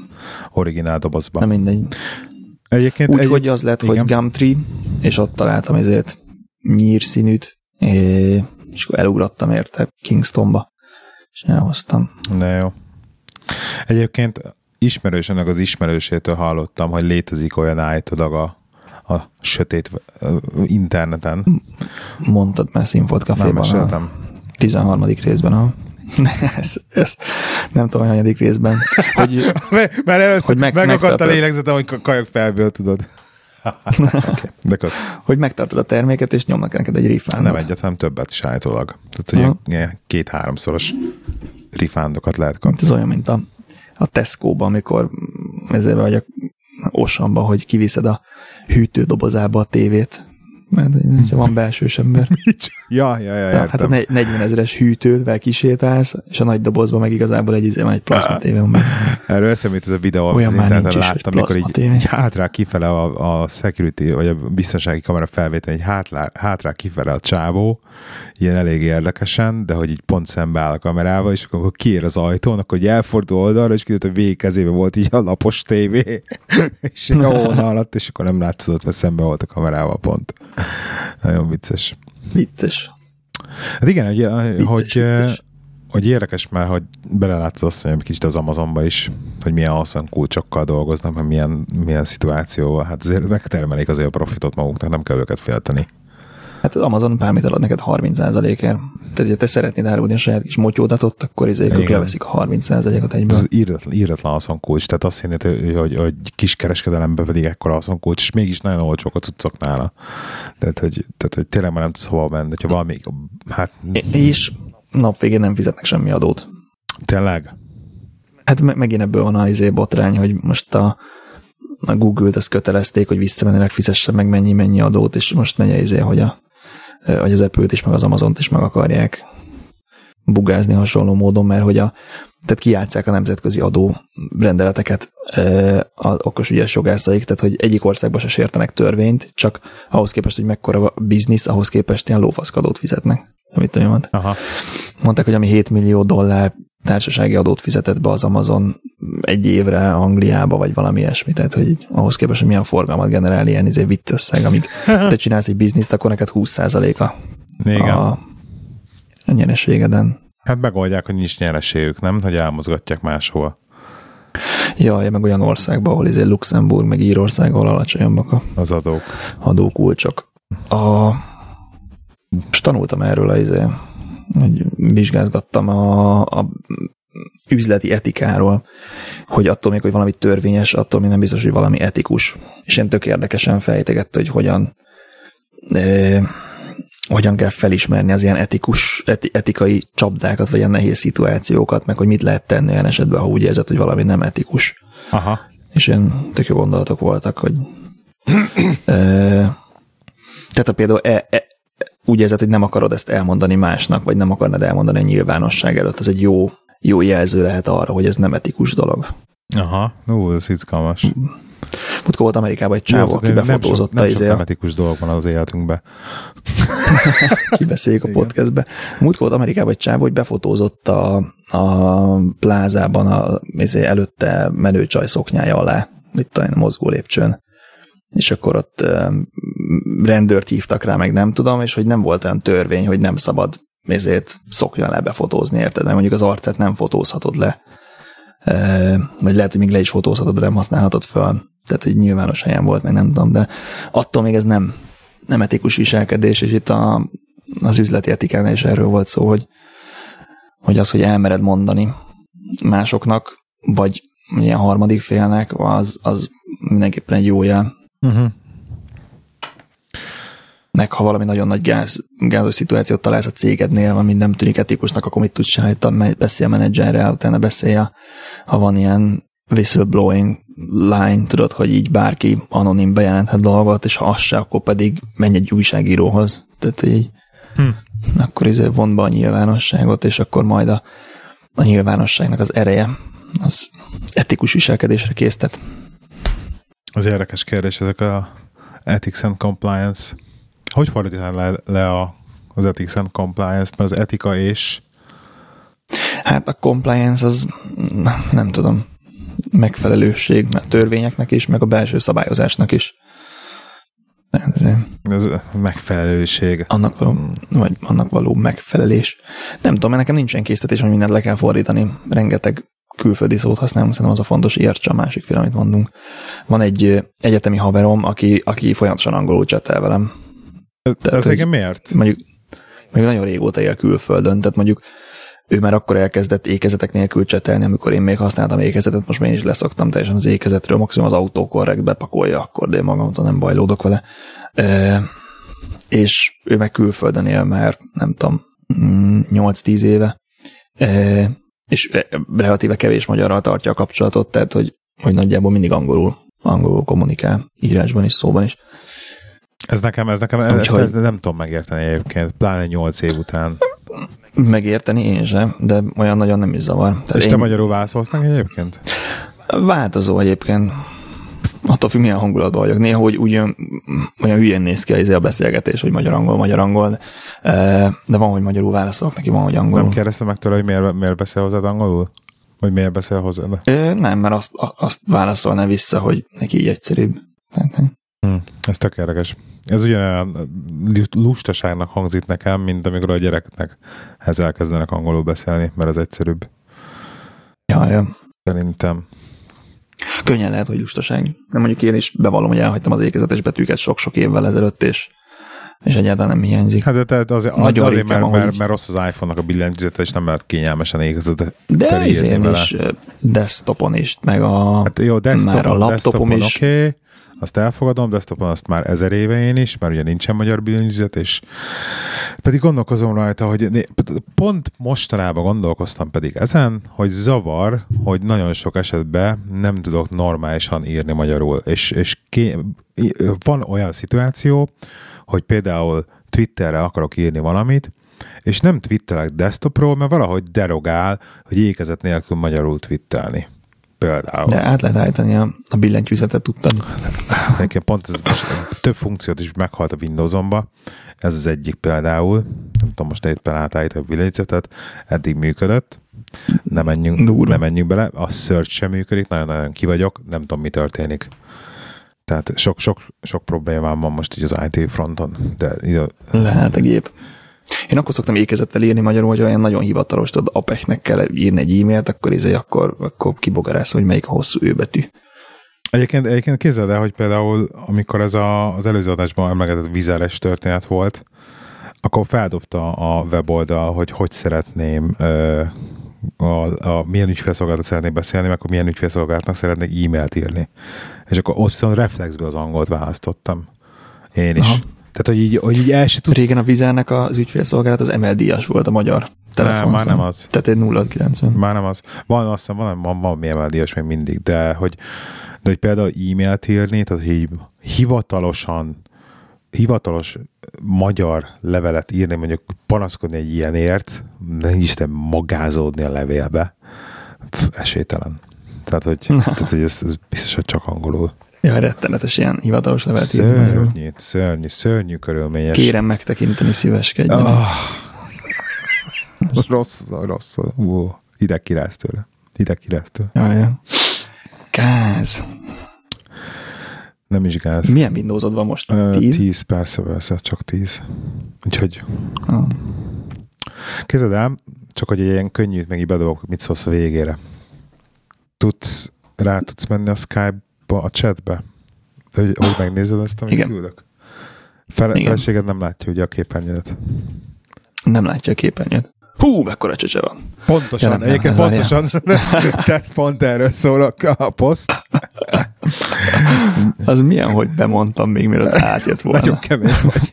Originál dobozban. Nem mindegy. Egyébként úgy, egy... hogy az lett, igen. hogy Gumtree, és ott találtam ezért nyír színűt, és akkor elugrottam érte Kingstonba, és elhoztam. De jó. Egyébként ismerősömnek az ismerősétől hallottam, hogy létezik olyan állítólag a, a sötét interneten. Mondtad már Színfolt Caféban. Nem 13. részben, a ez, ez, nem tudom, hanyadik részben. Hogy, Mert először hogy meg, megakadt a lélegzetem, hogy kajak felből tudod. okay, de kösz. Hogy megtartod a terméket, és nyomnak neked egy refundot. Nem egyet, hanem többet is állítólag. Tehát, hogy ilyen két-háromszoros refundokat lehet kapni. Ez olyan, mint a, a Tesco-ban, amikor ezzel vagy a Osanba, hogy kiviszed a hűtődobozába a tévét, mert ha van belsős ember. ja, ja, ja, Hát a 40 ezeres hűtővel kisétálsz, és a nagy dobozban meg igazából egy, izé van, egy plazma tévé van. Erről eszembe ez a videó, amit az interneten láttam, amikor így, így hátrá kifele a, a security, vagy a biztonsági kamera felvétel, egy hátrá, hátrá kifele a csávó, ilyen elég érdekesen, de hogy így pont szembe áll a kamerával, és akkor kiér az ajtón, akkor így elfordul oldalra, és kiderült, hogy végig kezébe volt így a lapos tévé, és jó alatt, és akkor nem látszott, mert szembe volt a kamerával pont. Nagyon vicces. Vicces. Hát igen, hogy, vicces, hogy, vicces. hogy érdekes már, hogy belelátod azt, hogy kicsit az Amazonba is, hogy milyen awesome kulcsokkal dolgoznak, milyen, milyen szituációval. Hát azért megtermelik azért a profitot maguknak, nem kell őket félteni. Hát az Amazon bármit ad neked 30%-ért. Tehát, ha te szeretnéd árulni a saját kis motyódatot, akkor ezek leveszik a 30%-ot egyből. Ez íratlan, íratlan haszonkulcs, tehát azt jelenti, hogy, hogy kis kereskedelemben pedig ekkora haszonkulcs, és mégis nagyon olcsók a cuccok nála. Tehát, hogy, tehát, hogy tényleg már nem tudsz hova menni, hogyha valami, hát... És nap végén nem fizetnek semmi adót. Tényleg? Hát me- megint ebből van a izé botrány, hogy most a, a Google-t ezt kötelezték, hogy visszamenőleg fizessen meg mennyi-mennyi adót, és most megy izé, hogy a hogy az Apple-t is, meg az Amazon-t is meg akarják bugázni hasonló módon, mert hogy a, tehát kiátszák a nemzetközi adó rendeleteket az okos ügyes jogászaik, tehát hogy egyik országban se sértenek törvényt, csak ahhoz képest, hogy mekkora a biznisz, ahhoz képest ilyen lófaszkadót fizetnek. Amit mond. Aha. Mondták, hogy ami 7 millió dollár társasági adót fizetett be az Amazon egy évre Angliába, vagy valami ilyesmi, tehát hogy ahhoz képest, hogy milyen forgalmat generál ilyen izé vitt összeg, amíg te csinálsz egy bizniszt, akkor neked 20%-a a, a nyereségeden. Hát megoldják, hogy nincs nyereségük, nem? Hogy elmozgatják máshol. Ja, meg olyan országban, ahol izé Luxemburg, meg Írország, ahol alacsonyabbak a az adók. adókulcsok. A, és tanultam erről, izé, hogy vizsgázgattam a, a üzleti etikáról, hogy attól még, hogy valami törvényes, attól még nem biztos, hogy valami etikus. És én tök érdekesen fejtegette, hogy hogyan e, hogyan kell felismerni az ilyen etikus, eti, etikai csapdákat, vagy ilyen nehéz szituációkat, meg hogy mit lehet tenni olyan esetben, ha úgy érzed, hogy valami nem etikus. Aha. És ilyen tök jó gondolatok voltak, hogy e, tehát a például e, e, úgy érzed, hogy nem akarod ezt elmondani másnak, vagy nem akarnád elmondani a nyilvánosság előtt, ez egy jó, jó jelző lehet arra, hogy ez nem etikus dolog. Aha, ú, ez izgalmas. Múltkor volt Amerikában egy csávó, aki befotózott nem sok, nem sok etikus dolog van az életünkben. Kibeszéljük a podcastbe. Múltkor volt Amerikában egy csávó, hogy befotózott a, a plázában a, izé, előtte menő csaj szoknyája alá, itt a mozgó lépcsőn és akkor ott rendőrt hívtak rá, meg nem tudom, és hogy nem volt olyan törvény, hogy nem szabad ezért szokjon le befotózni, érted? Mert mondjuk az arcát nem fotózhatod le. Vagy lehet, hogy még le is fotózhatod, de nem használhatod fel. Tehát, hogy nyilvános helyen volt, meg nem tudom, de attól még ez nem, nem etikus viselkedés, és itt a, az üzleti etikánál is erről volt szó, hogy, hogy az, hogy elmered mondani másoknak, vagy ilyen harmadik félnek, az, az mindenképpen egy jó jel. Uh-huh. Meg ha valami nagyon nagy gáz, gázos szituációt találsz a cégednél, ami nem tűnik etikusnak, akkor mit tudsz csinálni? Beszélj a menedzserrel, utána beszélj, ha van ilyen whistleblowing line, tudod, hogy így bárki anonim bejelenthet dolgot, és ha az se, akkor pedig menj egy újságíróhoz. Tehát így, hm. akkor izé von be a nyilvánosságot, és akkor majd a, a nyilvánosságnak az ereje az etikus viselkedésre késztet. Az érdekes kérdés, ezek a ethics and compliance. Hogy fordítál le, le a, az ethics and compliance-t, mert az etika és... Hát a compliance az, nem tudom, megfelelőség a törvényeknek is, meg a belső szabályozásnak is. Ez megfelelőség. Annak való, vagy annak való megfelelés. Nem tudom, mert nekem nincsen készítetés, hogy mindent le kell fordítani. Rengeteg külföldi szót használunk, szerintem az a fontos, értse a másik fél, amit mondunk. Van egy egyetemi haverom, aki, aki folyamatosan angolul csetel velem. Ez, tehát, ez igen miért? Mondjuk, mondjuk nagyon régóta él külföldön, tehát mondjuk ő már akkor elkezdett ékezetek nélkül csetelni, amikor én még használtam ékezetet, most már én is leszoktam teljesen az ékezetről, maximum az autokorrekt bepakolja akkor, de én magamtól nem bajlódok vele. E, és ő meg külföldön él már, nem tudom, 8-10 éve, e, és relatíve kevés magyarral tartja a kapcsolatot, tehát hogy, hogy nagyjából mindig angolul, angolul kommunikál, írásban is, szóban is. Ez nekem, ez nekem, ezt, ezt, ezt nem tudom megérteni egyébként, pláne 8 év után. Megérteni én sem, de olyan nagyon nem is zavar. Tehát És én... te magyarul válaszolsz egyébként? Változó egyébként. Attól függ, milyen hangulatban vagyok. Néha hogy úgy olyan hülyén néz ki a beszélgetés, hogy magyar-angol, magyar-angol, de van, hogy magyarul válaszolok neki, van, hogy angolul. Nem kérdeztem meg tőle, hogy miért, miért beszél hozzád angolul? Vagy miért beszél hozzád? Nem, mert azt, azt válaszolna vissza, hogy neki így egyszerűbb. Hmm, ez tök érdekes. Ez ugyanolyan lustaságnak hangzik nekem, mint amikor a gyereknek ez elkezdenek angolul beszélni, mert az egyszerűbb. Ja, ja. Szerintem. Könnyen lehet, hogy lustaság. Nem mondjuk én is bevallom, hogy elhagytam az ékezetes betűket sok-sok évvel ezelőtt, és, és egyáltalán nem hiányzik. Hát de tehát azért, Nagyon azért mert, mert, mert, mert, rossz az iPhone-nak a billentyűzete, és nem lehet kényelmesen ékezetet De én is desktopon is, meg a, hát jó, desktopon, már a laptopom is. Okay azt elfogadom, desktopon azt már ezer éve én is, mert ugye nincsen magyar billentyűzet, és pedig gondolkozom rajta, hogy pont mostanában gondolkoztam pedig ezen, hogy zavar, hogy nagyon sok esetben nem tudok normálisan írni magyarul, és, és ké, van olyan szituáció, hogy például Twitterre akarok írni valamit, és nem twittelek desktopról, mert valahogy derogál, hogy ékezet nélkül magyarul twittelni. Például. De át lehet állítani a, a billentyűzetet, tudtad? Nekem pont ez most több funkciót is meghalt a Windows-omba. Ez az egyik például. Nem tudom, most éppen átállítani a billentyűzetet. Eddig működött. Nem menjünk, nem menjünk bele. A search sem működik. Nagyon-nagyon ki vagyok. Nem tudom, mi történik. Tehát sok, sok, sok problémám van most így az IT fronton. De ide... Lehet a gép. Én akkor szoktam ékezettel írni magyarul, hogy olyan nagyon hivatalos, tudod, apeknek kell írni egy e-mailt, akkor izé, akkor, akkor kibogarász, hogy melyik a hosszú őbetű. Egyébként, egyébként képzeld el, hogy például amikor ez a, az előző adásban emlegetett vizeres történet volt, akkor feldobta a weboldal, hogy hogy szeretném ö, a, a milyen ügyfélszolgálatot szeretnék beszélni, meg akkor milyen ügyfélszolgálatnak szeretnék e-mailt írni. És akkor ott viszont reflexből az angolt választottam. Én is. Aha. Tehát, hogy így, hogy így el se tud... Régen a Vizernek az ügyfélszolgálat az MLD-as volt a magyar telefon. már nem az. Tehát egy 090. Már nem az. Van, azt hiszem, van, van, van mi MLD-as még mindig, de hogy, de hogy például e-mailt írni, tehát hogy hivatalosan hivatalos magyar levelet írni, mondjuk panaszkodni egy ilyenért, ne is te magázódni a levélbe, Pff, esélytelen. Tehát, hogy, tehát, hogy ez, ez biztos, hogy csak angolul. Ja, rettenetes ilyen hivatalos levelet Szörnyű, szörnyű, szörnyű körülményes. Kérem megtekinteni, szíveskedjen. Oh. rossz, rossz. Uh, ide kirász tőle. Ide kirász tőle. Ja, ja. Gáz. Nem is gáz. Milyen Windowsod van most? Uh, tíz? tíz, persze, persze, csak tíz. Úgyhogy oh. Kézed el, csak hogy egy ilyen könnyűt meg így bedobok, mit szólsz a végére. Tudsz, rá tudsz menni a Skype a chatbe? Hogy, hogy megnézed ezt, amit Igen. küldök? Fel, Igen. Feleséged nem látja ugye a képernyőt. Nem látja a képernyőt. Hú, mekkora csöcse van. Pontosan, ja, nem, egyébként nem, pontosan, tehát pont erről szól a, a poszt. Az milyen, hogy bemondtam még, mielőtt átjött volna. Nagyon kemény vagy.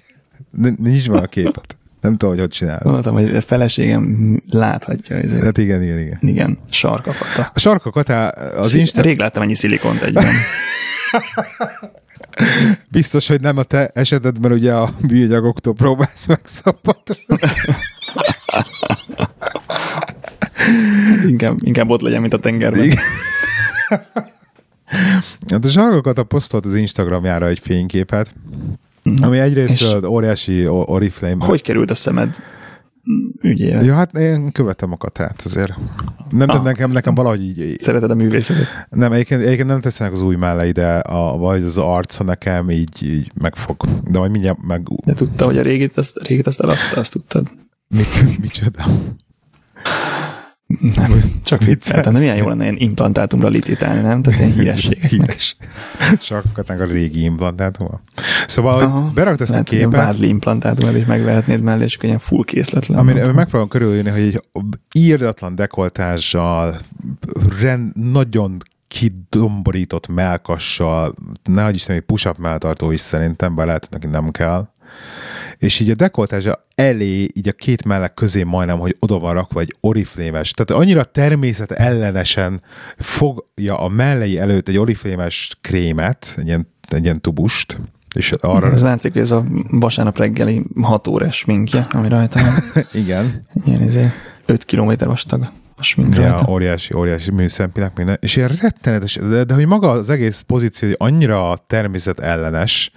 Nincs már a képet. Nem tudom, hogy hogy csinálod. Mondtam, hogy a feleségem láthatja. Ezért. Hát igen, igen, igen. Igen, sarkakata. A sarkakata az Szí- Insta... Rég láttam ennyi szilikont egyben. Biztos, hogy nem a te esetedben ugye a bűnyagoktól próbálsz megszabadulni. inkább, inkább ott legyen, mint a tengerben. Igen. Hát a sarkokat a posztolt az Instagramjára egy fényképet. Ami egyrészt és óriási oriflame. Hogy került a szemed ügyére? Ja, hát én követem a katát azért. Nem ah. nekem, nekem valahogy így... Szereted a művészetet? Nem, egyébként, egyébként nem tesznek az új mellé, de a, vagy az arca nekem így, így megfog. De majd mindjárt meg... De tudta, hogy a régit azt, régit azt eladta, azt tudtad? Mit, micsoda? Nem, csak vicceltem. Nem milyen jó lenne ilyen implantátumra licitálni, nem? Tehát ilyen híresség. Híres. Sarkokatnánk a régi implantátuma. Szóval, Aha. hogy berakd ezt a Lehet, ilyen képet, vádli implantátumot is megvehetnéd mellé, akkor ilyen full készlet lenne. Amire megpróbálom körülírni, hogy egy írdatlan dekoltással, rend, nagyon kidomborított melkassal, nehogy Isten, egy push-up melltartó is szerintem, bár lehet, hogy neki nem kell. És így a dekoltázsa elé, így a két mellek közé majdnem, hogy oda van rakva egy oriflémes. Tehát annyira természet ellenesen fogja a mellei előtt egy oriflémes krémet, egy ilyen, egy ilyen tubust, és arra... Ez látszik, hogy ez a vasárnap reggeli 6 órás sminkje, ami rajta van. Igen. Ilyen izé, 5 km vastag a smink Ja, óriási, óriási műszempinek minden. És ilyen rettenetes, de, de hogy maga az egész pozíció hogy annyira természet ellenes,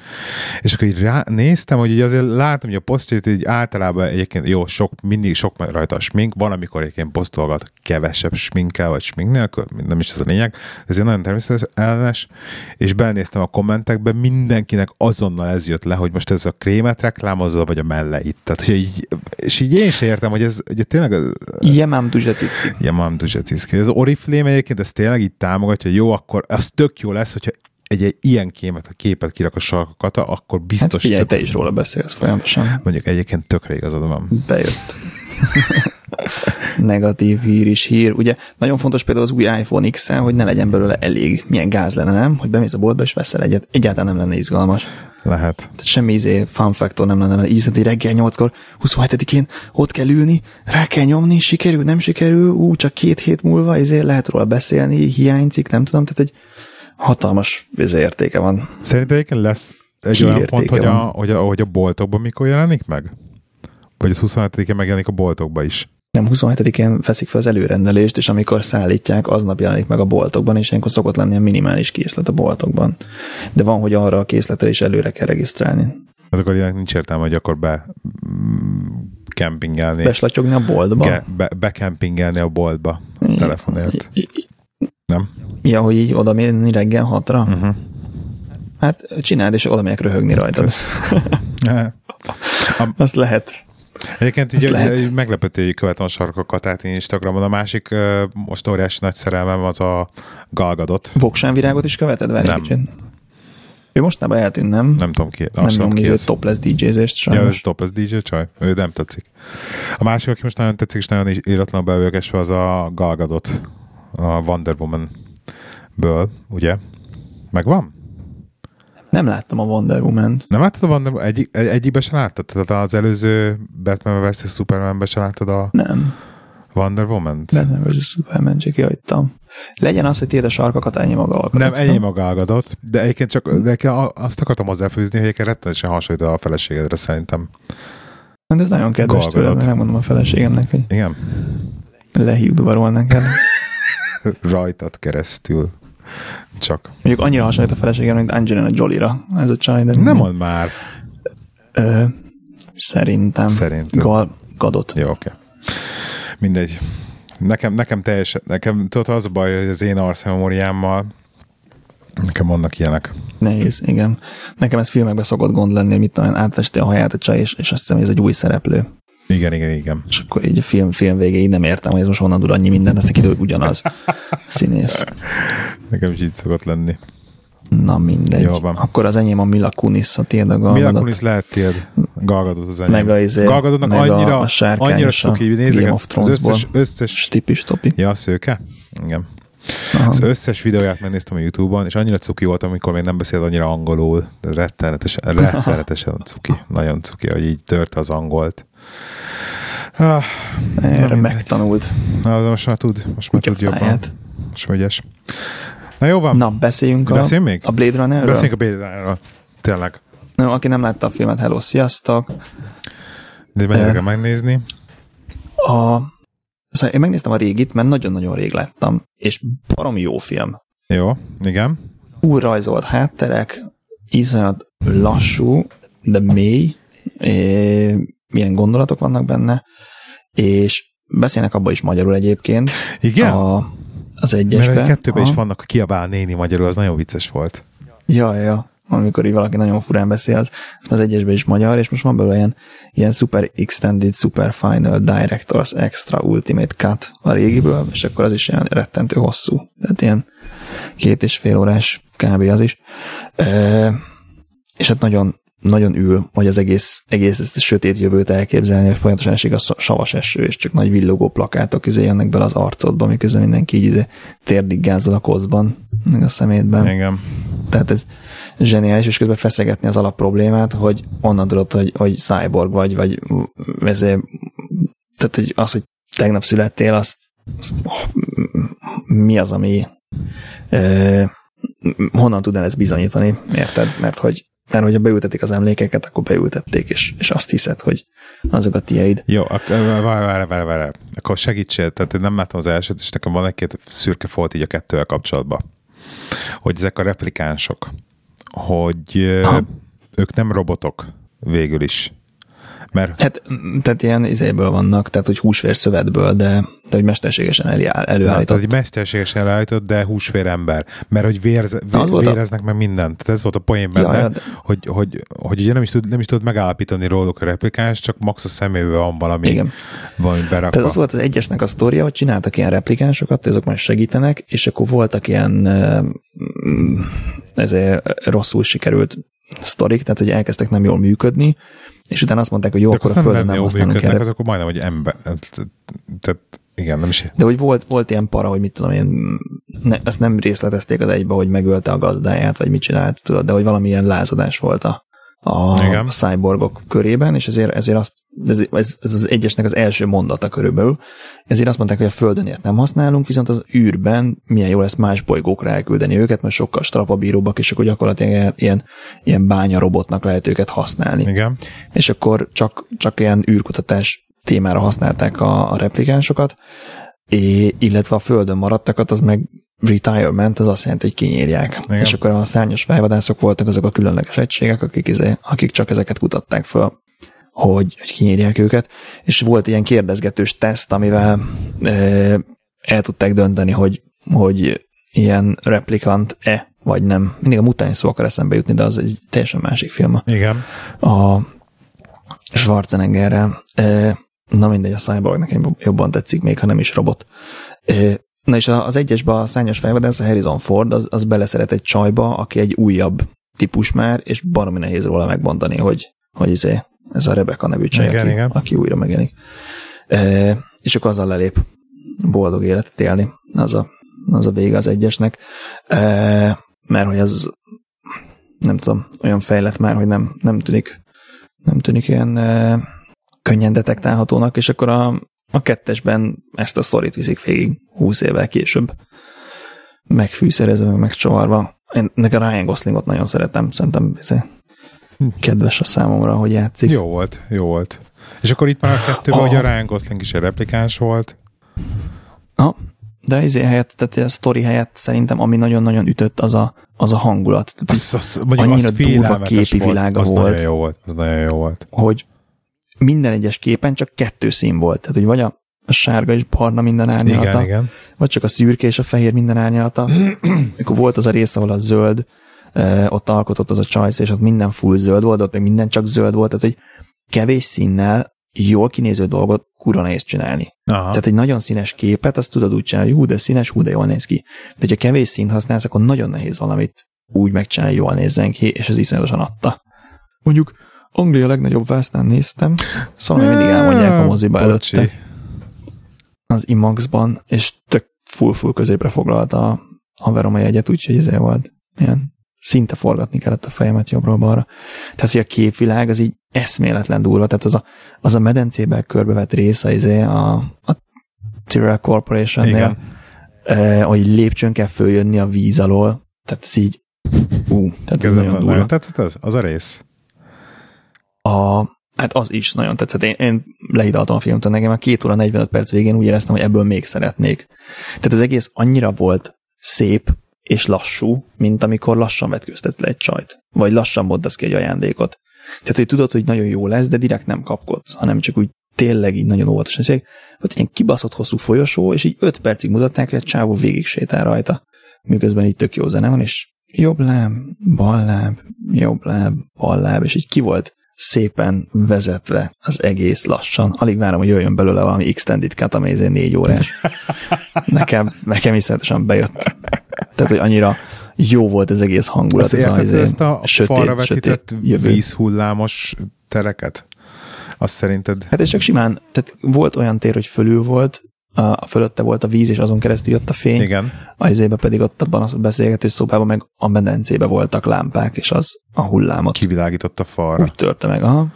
és akkor így rá, néztem, hogy így azért látom, hogy a posztjait így általában egyébként jó, sok, mindig sok rajta a smink, van, amikor egyébként posztolgat kevesebb sminkkel, vagy smink nélkül, nem is ez a lényeg, ezért nagyon természetes ellenes, és belenéztem a kommentekbe, mindenkinek azonnal ez jött le, hogy most ez a krémet reklámozza, vagy a melleit. Tehát, hogy így, és így én sem értem, hogy ez ugye tényleg Jemám Ja, mám Duzsecicki. Ez Oriflame egyébként, ez tényleg így támogatja, hogy jó, akkor az tök jó lesz, hogyha egy, egy ilyen kémet, a képet kirak a sarkokat, akkor Hát biztos figyelj, tök, te is róla beszélsz folyamatosan. mondjuk egyébként tökre igazad van. Bejött. Negatív hír is hír. Ugye nagyon fontos például az új iPhone x hogy ne legyen belőle elég. Milyen gáz lenne, nem? Hogy bemész a boltba és veszel egyet. Egyáltalán nem lenne izgalmas. Lehet. Tehát semmi izé fun factor nem lenne, mert így szerint, reggel 8-kor, 27-én ott kell ülni, rá kell nyomni, sikerül, nem sikerül, ú, csak két hét múlva, izé lehet róla beszélni, hiányzik, nem tudom, tehát egy hatalmas izé értéke van. Egyébként lesz egy olyan pont, hogy a, hogy, a, hogy a boltokban mikor jelenik meg? Vagy az 27-én megjelenik a boltokba is? Nem 27-én veszik fel az előrendelést, és amikor szállítják, aznap jelenik meg a boltokban, és ilyenkor szokott lenni a minimális készlet a boltokban. De van, hogy arra a készletre is előre kell regisztrálni. Hát akkor ilyenek nincs értelme, hogy akkor be mm, kempingelni. Beslatyogni a boltba. Ge, be, bekempingelni a boltba a telefonért. Nem? Ja, hogy így oda menni reggel hatra? Uh-huh. Hát csináld, és oda megyek röhögni rajtad. Azt lehet. Egyébként így lehet. meglepető, hogy követem a sarkokat át én Instagramon. A másik most óriási nagy szerelmem az a Galgadot. Voksán virágot is követed? Várj Nem. kicsit. Ő mostanában eltűnt, nem? Nem tudom ki. nem nyom ki ez. topless DJ-zést Ja, sajnos. top, ez DJ csaj. Ő nem tetszik. A másik, aki most nagyon tetszik, és nagyon íratlan beülgesve, az a Galgadot. A Wonder Woman-ből, ugye? Megvan? Nem láttam a Wonder Woman-t. Nem láttad a Wonder Woman? Egy, egy, egyikbe se láttad? Tehát az előző Batman vs. Superman-be se láttad a Nem. Wonder Woman-t? Batman vs. Superman, csak kihagytam. Legyen az, hogy tiéd a sarkakat, ennyi maga alkotó. Nem, ennyi maga Galgadot, de egyébként csak de azt akartam hozzáfűzni, hogy egyébként rettenetesen hasonlít a feleségedre szerintem. De ez nagyon kedves Gadot. mert megmondom a feleségemnek, hogy Igen? lehívdvarol neked. Rajtad keresztül. Csak. Mondjuk annyira hasonlít a feleségemnek, mint Angelina Jolie-ra ez a csaj, de Nem mond már. Ö, szerintem. Szerintem. Gal Gadot. Jó, oké. Mindegy. Nekem, nekem teljesen, nekem tudod, az a baj, hogy az én arszememóriámmal nekem vannak ilyenek. Nehéz, igen. Nekem ez filmekben szokott gond lenni, mit tudom, én, átvesti a haját a csaj, és, és azt hiszem, hogy ez egy új szereplő. Igen, igen, igen. És akkor így a film, film végéig nem értem, hogy ez most honnan tud annyi aztán kiderül, hogy ugyanaz színész. Nekem is így szokott lenni. Na mindegy. Jó van. Akkor az enyém a Mila Kunis, a tiéd a Gal Mila. Kunis lehet tiéd. Galgadot az enyém. Meg a izé- Galgadotnak meg annyira, a annyira a cuki, Game nézek, of az összes, összes, Stipis topi. ja, szőke? Igen. Aha. Az összes videóját megnéztem a Youtube-on, és annyira cuki volt, amikor még nem beszélt annyira angolul. De rettenetesen, rettenetesen cuki. Nagyon cuki, hogy így törte az angolt. Ah, Erre megtanult. na, de most már tud, most már Kutya tud jobban. fáját. Most már ügyes. Na jó van, Na, beszéljünk a, Beszéljünk még? a Blade Runnerről. beszéljünk a Bédáról. Tényleg. No, aki nem látta a filmet, hello, sziasztok. De Eh. kell megnézni. A, szóval én megnéztem a régit, mert nagyon-nagyon rég láttam, és baromi jó film. Jó, igen. Új rajzolt hátterek, iszonyat lassú, de mély, é, milyen gondolatok vannak benne, és beszélnek abba is magyarul egyébként. Igen? A, az Mert egyesbe. egy kettőben is vannak, kiabál néni magyarul, az nagyon vicces volt. Ja, ja, amikor így valaki nagyon furán beszél, az, az egyesben is magyar, és most van belőle ilyen, ilyen Super Extended, Super Final Directors Extra Ultimate Cut a régiből, és akkor az is ilyen rettentő hosszú. Tehát ilyen két és fél órás kb. az is. E, és hát nagyon, nagyon ül, hogy az egész, egész ezt a sötét jövőt elképzelni, hogy folyamatosan esik a savas eső, és csak nagy villogó plakátok izé jönnek bele az arcodba, miközben mindenki így izé térdig gázol a kozban, meg a szemétben. Igen. Tehát ez zseniális, és közben feszegetni az alap problémát, hogy onnan tudod, hogy, hogy cyborg vagy, vagy ezért, tehát hogy az, hogy tegnap születtél, azt, azt mi az, ami e, honnan tudnál ezt bizonyítani, érted? Mert hogy mert hogyha beültetik az emlékeket, akkor beültették, és, és azt hiszed, hogy azok a tieid. Jó, várj, várj, várj, várj. Akkor segítsél, tehát én nem látom az elsőt, és nekem van egy-két szürke folt így a kettővel kapcsolatban. Hogy ezek a replikánsok, hogy ha. ők nem robotok végül is. Mert... Hát, tehát ilyen izéből vannak, tehát hogy húsvér szövetből, de, de hogy mesterségesen előállított. Na, tehát hogy mesterségesen előállított, de húsvér ember. Mert hogy vérz, vér, véreznek a... meg mindent. Tehát ez volt a poén benne, ja, de... hogy, hogy, hogy ugye nem is, tud, nem is tud megállapítani róluk a replikáns, csak max a szemével van valami, Igen. valami berakva. Tehát az volt az egyesnek a sztoria, hogy csináltak ilyen replikánsokat, azok majd segítenek, és akkor voltak ilyen ezért rosszul sikerült sztorik, tehát hogy elkezdtek nem jól működni, és utána azt mondták, hogy jó, De akkor a Földön nem, nem használunk erre. Azok majdnem, hogy ember. Tehát igen, nem is. De hogy volt, volt ilyen para, hogy mit tudom én, ne, ezt nem részletezték az egybe, hogy megölte a gazdáját, vagy mit csinált, tudod, de hogy valamilyen lázadás volt a, a, Igen. cyborgok körében, és ezért, ezért azt, ez, ez, ez, az egyesnek az első mondata körülbelül, ezért azt mondták, hogy a Földön ilyet nem használunk, viszont az űrben milyen jó lesz más bolygókra elküldeni őket, mert sokkal strapabíróbbak, és akkor gyakorlatilag ilyen, ilyen bánya robotnak lehet őket használni. Igen. És akkor csak, csak ilyen űrkutatás témára használták a, a replikánsokat, é, illetve a Földön maradtakat, az meg retirement, az azt jelenti, hogy kinyírják. Igen. És akkor a szárnyas fejvadászok voltak azok a különleges egységek, akik, izé, akik csak ezeket kutatták föl, hogy, hogy kinyírják őket. És volt ilyen kérdezgetős teszt, amivel e, el tudták dönteni, hogy, hogy ilyen replikant-e, vagy nem. Mindig a mutány szó akar eszembe jutni, de az egy teljesen másik film. Igen. A Schwarzeneggerrel. E, na mindegy, a Cyborg nekem jobban tetszik, még ha nem is robot. E, Na és az egyesben a szányos fejvadász, a Harrison Ford, az, az beleszeret egy csajba, aki egy újabb típus már, és baromi nehéz róla megmondani, hogy, hogy izé, ez a Rebecca nevű csaj, igen, aki, igen. aki újra megjelenik. E, és akkor azzal lelép boldog életet élni. Az a, az a vége az egyesnek. E, mert hogy ez nem tudom, olyan fejlett már, hogy nem, nem tűnik nem tűnik ilyen e, könnyen detektálhatónak, és akkor a, a kettesben ezt a sztorit viszik végig 20 évvel később. Megfűszerezve, megcsavarva. Én nekem Ryan Goslingot nagyon szeretem, szerintem kedves a számomra, hogy játszik. Jó volt, jó volt. És akkor itt már a kettőben, a... hogy a Ryan Gosling is egy replikáns volt. Ha, de izé helyett, tehát a sztori helyett szerintem, ami nagyon-nagyon ütött, az a, az a hangulat. Tehát az, az, annyira az durva képi volt, világa az volt. Nagyon jó volt. Az nagyon jó volt. Hogy minden egyes képen csak kettő szín volt. Tehát, hogy vagy a, a sárga és barna minden árnyalata, igen, igen. vagy csak a szürke és a fehér minden árnyalata. Akkor volt az a rész, ahol a zöld, eh, ott alkotott az a csajsz, és ott minden full zöld volt, ott még minden csak zöld volt, tehát, hogy kevés színnel jól kinéző dolgot kurva nehéz csinálni. Aha. Tehát egy nagyon színes képet, azt tudod úgy csinálni, hogy hú, de színes, hú, de jól néz ki. De hogyha kevés színt használsz, akkor nagyon nehéz valamit úgy megcsinálni, jól nézzen ki, és ez iszonyatosan adta. Mondjuk Anglia legnagyobb vásznán néztem, szóval mindig elmondják a moziba előtte. Az IMAX-ban, és tök full-full középre foglalta a haverom a jegyet, úgyhogy ezért volt ilyen szinte forgatni kellett a fejemet jobbról-balra. Tehát, hogy a képvilág az így eszméletlen durva, tehát az a, az a medencében körbevett része izé a, a Tyrell Corporation-nél, eh, hogy lépcsőn kell följönni a víz alól, tehát ez így, ú, tehát ez, ez nagyon durva. Tetszett az, az a rész? A, hát az is nagyon tetszett. Én, én lehidaltam a filmtől, nekem a két óra 45 perc végén úgy éreztem, hogy ebből még szeretnék. Tehát az egész annyira volt szép és lassú, mint amikor lassan vetkőztetsz le egy csajt. Vagy lassan mondasz ki egy ajándékot. Tehát, hogy tudod, hogy nagyon jó lesz, de direkt nem kapkodsz, hanem csak úgy tényleg így nagyon óvatosan. Volt egy ilyen kibaszott hosszú folyosó, és így öt percig mutatták, hogy a csávó végig sétál rajta. Miközben így tök jó zene van, és jobb láb, bal láb, jobb láb, bal láb, és így ki volt szépen vezetve az egész lassan. Alig várom, hogy jöjjön belőle valami extended ami négy órás. Nekem, nekem iszonyatosan bejött. Tehát, hogy annyira jó volt az egész hangulat. Ezt ez érted, izé ezt a sötét, falra vetített vízhullámos tereket? Azt szerinted? Hát és csak simán, tehát volt olyan tér, hogy fölül volt, a fölötte volt a víz, és azon keresztül jött a fény. Igen. A izébe pedig ott abban a beszélgető szobában meg a medencébe voltak lámpák, és az a hullámot Kivilágított a falra. úgy törte meg. Aha.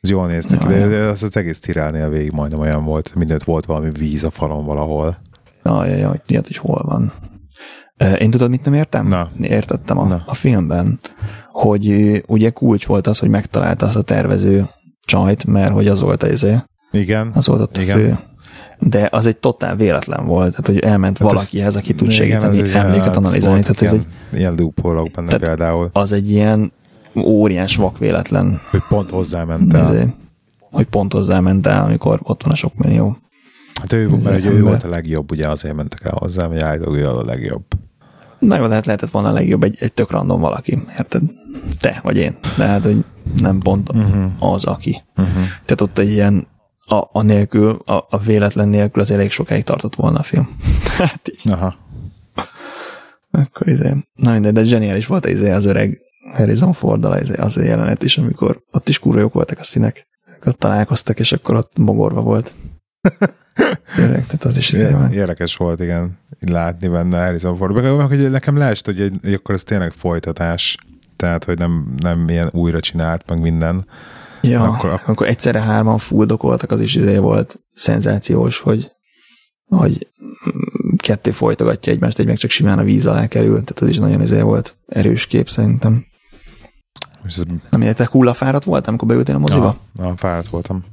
Ez jól néz neki, de az, az egész tirálnél végig majdnem olyan volt. Mindent volt valami víz a falon valahol. Jaj, jaj, hogy tudjad, hogy hol van. Én tudod, mit nem értem? Na. Értettem a, Na. a filmben, hogy ugye kulcs volt az, hogy megtalálta azt a tervező csajt, mert hogy az volt az, Igen. az volt ott a Igen. fő. De az egy totál véletlen volt, tehát hogy elment Hát ez- valakihez, aki tud Igen, segíteni, egy- emléket hát analizálni. Tehát ez ilyen, egy, ilyen loophole benne Tehát- például, az egy ilyen óriás vak véletlen, hogy pont hozzáment el. ezért, hogy pont hozzá ment el, amikor ott van a sok millió. Hát ő, mert ugye ő volt a legjobb, ugye azért mentek el hozzá, hogy állítólag ő a legjobb. Na jó, lehet lehetett volna a legjobb egy, egy tök random valaki, érted? Te vagy én. De hát, hogy nem pont uh-huh. az, aki. Uh-huh. Tehát ott egy ilyen a, a nélkül, a, a véletlen nélkül az elég sokáig tartott volna a film. hát így. Aha. Akkor izé. Na mindegy, de zseniális volt izé az öreg Harrison ford izé, az a jelenet is, amikor ott is kurva jók voltak a színek. Ott találkoztak, és akkor ott mogorva volt. Öreg, tehát az is izé. Érdekes volt, igen, látni benne Harrison Ford. Meg, meg, hogy nekem leest, hogy, egy, hogy akkor ez tényleg folytatás, tehát, hogy nem, nem ilyen újra csinált, meg minden. Ja, Akkor- akkor, akkor egyszerre hárman fuldokoltak, az is izé volt szenzációs, hogy, hogy kettő folytogatja egymást, egy meg csak simán a víz alá kerül, tehát az is nagyon izé volt erős kép szerintem. És ez, Nem értek, hullafáradt volt, amikor beültél a moziba? na, na, fáradt voltam.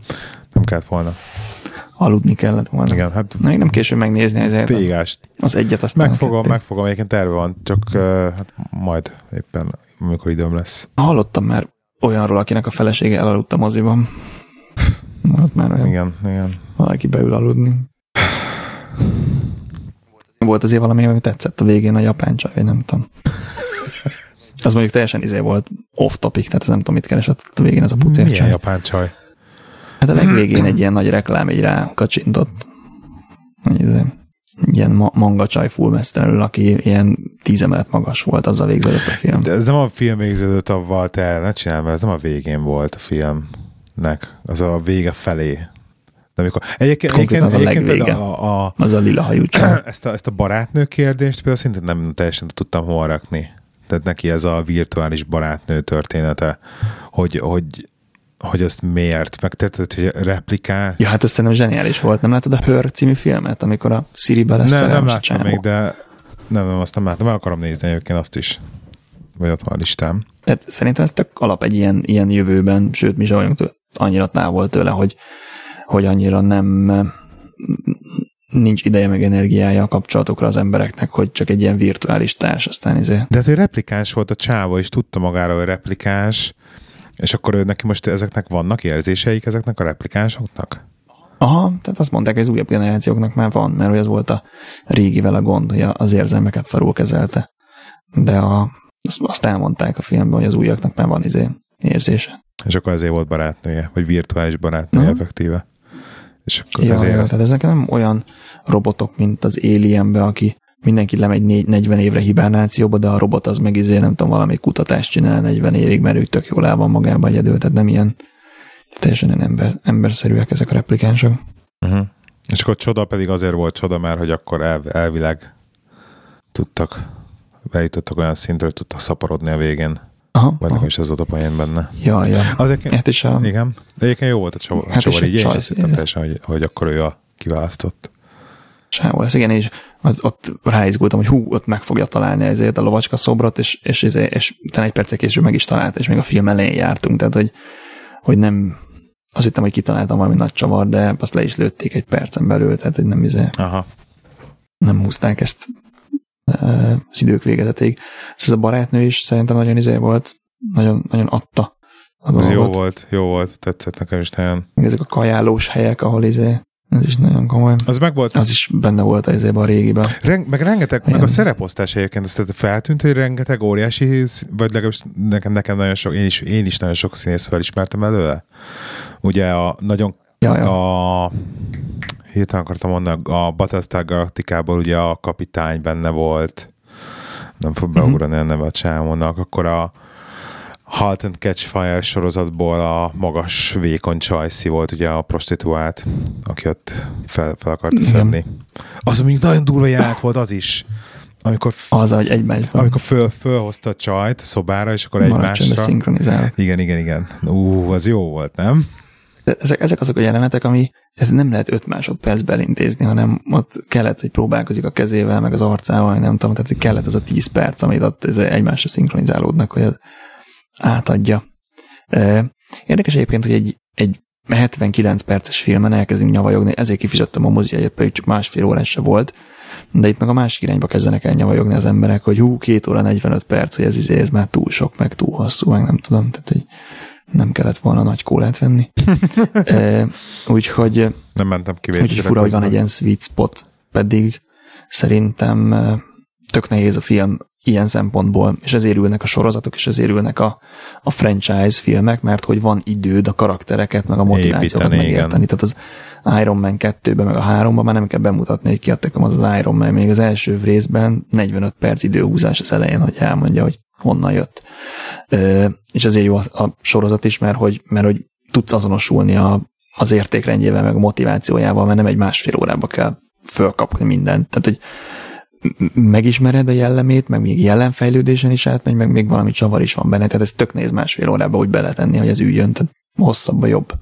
Nem kellett volna. Aludni kellett volna. Igen, hát Na, még nem késő megnézni ezért végást. az egyet, aztán a Megfogom, kettőt. megfogom, egyébként terve van, csak hát majd éppen, amikor időm lesz. Hallottam már olyanról, akinek a felesége elaludt a moziban. Volt már olyan, Igen, igen. valaki beül aludni. Volt azért valami, ami tetszett a végén, a japán csaj, nem tudom. Az mondjuk teljesen izé volt off topic, tehát ez nem tudom, mit keresett a végén az a pucér Milyen japán csaj? Hát a legvégén egy ilyen nagy reklám így rá kacsintott. Izé, ilyen ma- manga csaj fullmesztelenül, aki ilyen tíz emelet magas volt, azzal végződött a film. De ez nem a film végződött avval, te ne csinálj, mert ez nem a végén volt a filmnek. Az a vége felé. De amikor, egyébként, Konkrétan egyébként, az a egyébként legvége. a, a, Az a lila hajú ezt, a, ezt a barátnő kérdést például szintén nem teljesen tudtam hol rakni. Tehát neki ez a virtuális barátnő története, hogy, hogy, hogy ezt miért, meg tehát, hogy replikál. Ja, hát ez szerintem zseniális volt. Nem láttad a Her című filmet, amikor a Siri-be lesz Nem, nem láttam csávó? még, de nem, nem, azt nem láttam, meg akarom nézni egyébként azt is. Vagy ott van a listám. Tehát szerintem ez tök alap egy ilyen, ilyen jövőben, sőt, mi sem vagyunk tőle, annyira távol tőle, hogy, hogy annyira nem nincs ideje meg energiája a kapcsolatokra az embereknek, hogy csak egy ilyen virtuális társ, aztán izé. De hát ő replikáns volt a csáva, és tudta magára, hogy replikáns, és akkor ő neki most ezeknek vannak érzéseik, ezeknek a replikánsoknak? Aha, tehát azt mondták, hogy az újabb generációknak már van, mert hogy az volt a régivel a gond, hogy az érzelmeket szarul kezelte. De a, azt, elmondták a filmben, hogy az újaknak már van izé érzése. És akkor ezért volt barátnője, vagy virtuális barátnője Mhm. effektíve. És akkor Ja, ezért ja, tehát ezek nem olyan robotok, mint az Alienbe, aki mindenki lemegy négy- 40 évre hibernációba, de a robot az meg izé, nem tudom, valami kutatást csinál 40 évig, mert ő tök jól el van magában egyedül, tehát nem ilyen teljesen ilyen ember, emberszerűek ezek a replikánsok. Uh-huh. És akkor csoda pedig azért volt csoda, mert hogy akkor el, elvileg tudtak, bejutottak olyan szintre, hogy tudtak szaporodni a végén. Aha, Vagy nekem is ez volt a poén benne. Ja, ja. Azért, Hát és a, igen, de egyébként jó volt a csavar, Hát hát csavar így én is azt hittem teljesen, hogy, hogy akkor ő a kiválasztott. sávol lesz, igen, és ott, ott ráizgultam, hogy hú, ott meg fogja találni ezért a lovacska szobrot, és, és, és, és utána egy percek később meg is találta, és még a film elején jártunk, tehát hogy, hogy nem, azt hittem, hogy kitaláltam valami nagy csavar, de azt le is lőtték egy percen belül, tehát hogy nem, izé, Aha. nem húzták ezt uh, az idők végezetéig. Ez a barátnő is szerintem nagyon izé volt, nagyon, nagyon adta a Ez jó volt, jó volt, tetszett nekem is nagyon. Ezek a kajálós helyek, ahol izé, ez is nagyon komoly. Az meg volt, Az is benne volt az a régiben. Reng, meg rengeteg, meg a Igen. szereposztás egyébként, ez tehát feltűnt, hogy rengeteg óriási, vagy legalábbis nekem, nekem nagyon sok, én is, én is nagyon sok színész felismertem előle. Ugye a nagyon Ja, ja. a hirtelen akartam mondani, a Battlestar Galactikából ugye a kapitány benne volt, nem fog beugrani a neve a csávónak, akkor a Halt and Catch Fire sorozatból a magas, vékony csajszi volt ugye a prostituált, aki ott fel, fel akarta Igen. szedni. Az mondjuk nagyon durva jelenet volt az is. Amikor, Az, hogy egymásban amikor föl, fölhozta a csajt a szobára, és akkor csendben egymásra. szinkronizál. Igen, igen, igen. Ú, az jó volt, nem? De ezek, ezek azok a jelenetek, ami ez nem lehet öt másodpercben elintézni, hanem ott kellett, hogy próbálkozik a kezével, meg az arcával, nem tudom, tehát kellett az a 10 perc, amit ott ez egymásra szinkronizálódnak, hogy az átadja. Érdekes egyébként, hogy egy, egy 79 perces filmen elkezdünk nyavajogni, ezért kifizettem a mozi egyet, pedig csak másfél órás se volt, de itt meg a másik irányba kezdenek el nyavajogni az emberek, hogy hú, két óra 45 perc, hogy ez, izé, ez már túl sok, meg túl hosszú, meg nem tudom, tehát hogy nem kellett volna nagy kólát venni. e, úgyhogy, Nem mentem úgyhogy kivételre. fura, hogy van egy ilyen sweet spot, pedig szerintem tök nehéz a film ilyen szempontból, és ezért ülnek a sorozatok, és ezért ülnek a, a franchise filmek, mert hogy van időd a karaktereket, meg a motivációkat Építeni, megérteni. Tehát az Iron Man 2-ben, meg a 3-ban már nem kell bemutatni, hogy ki a tekem az az Iron Man. Még az első részben 45 perc időhúzás az elején, hogy elmondja, hogy honnan jött. Ö, és ezért jó a, a sorozat is, mert hogy, mert hogy tudsz azonosulni a, az értékrendjével, meg a motivációjával, mert nem egy másfél órába kell fölkapni mindent. Tehát, hogy megismered a jellemét, meg még jelenfejlődésen is átmegy, meg még valami csavar is van benne, tehát ez tök néz másfél órába úgy beletenni, hogy ez üljön, tehát hosszabb a jobb.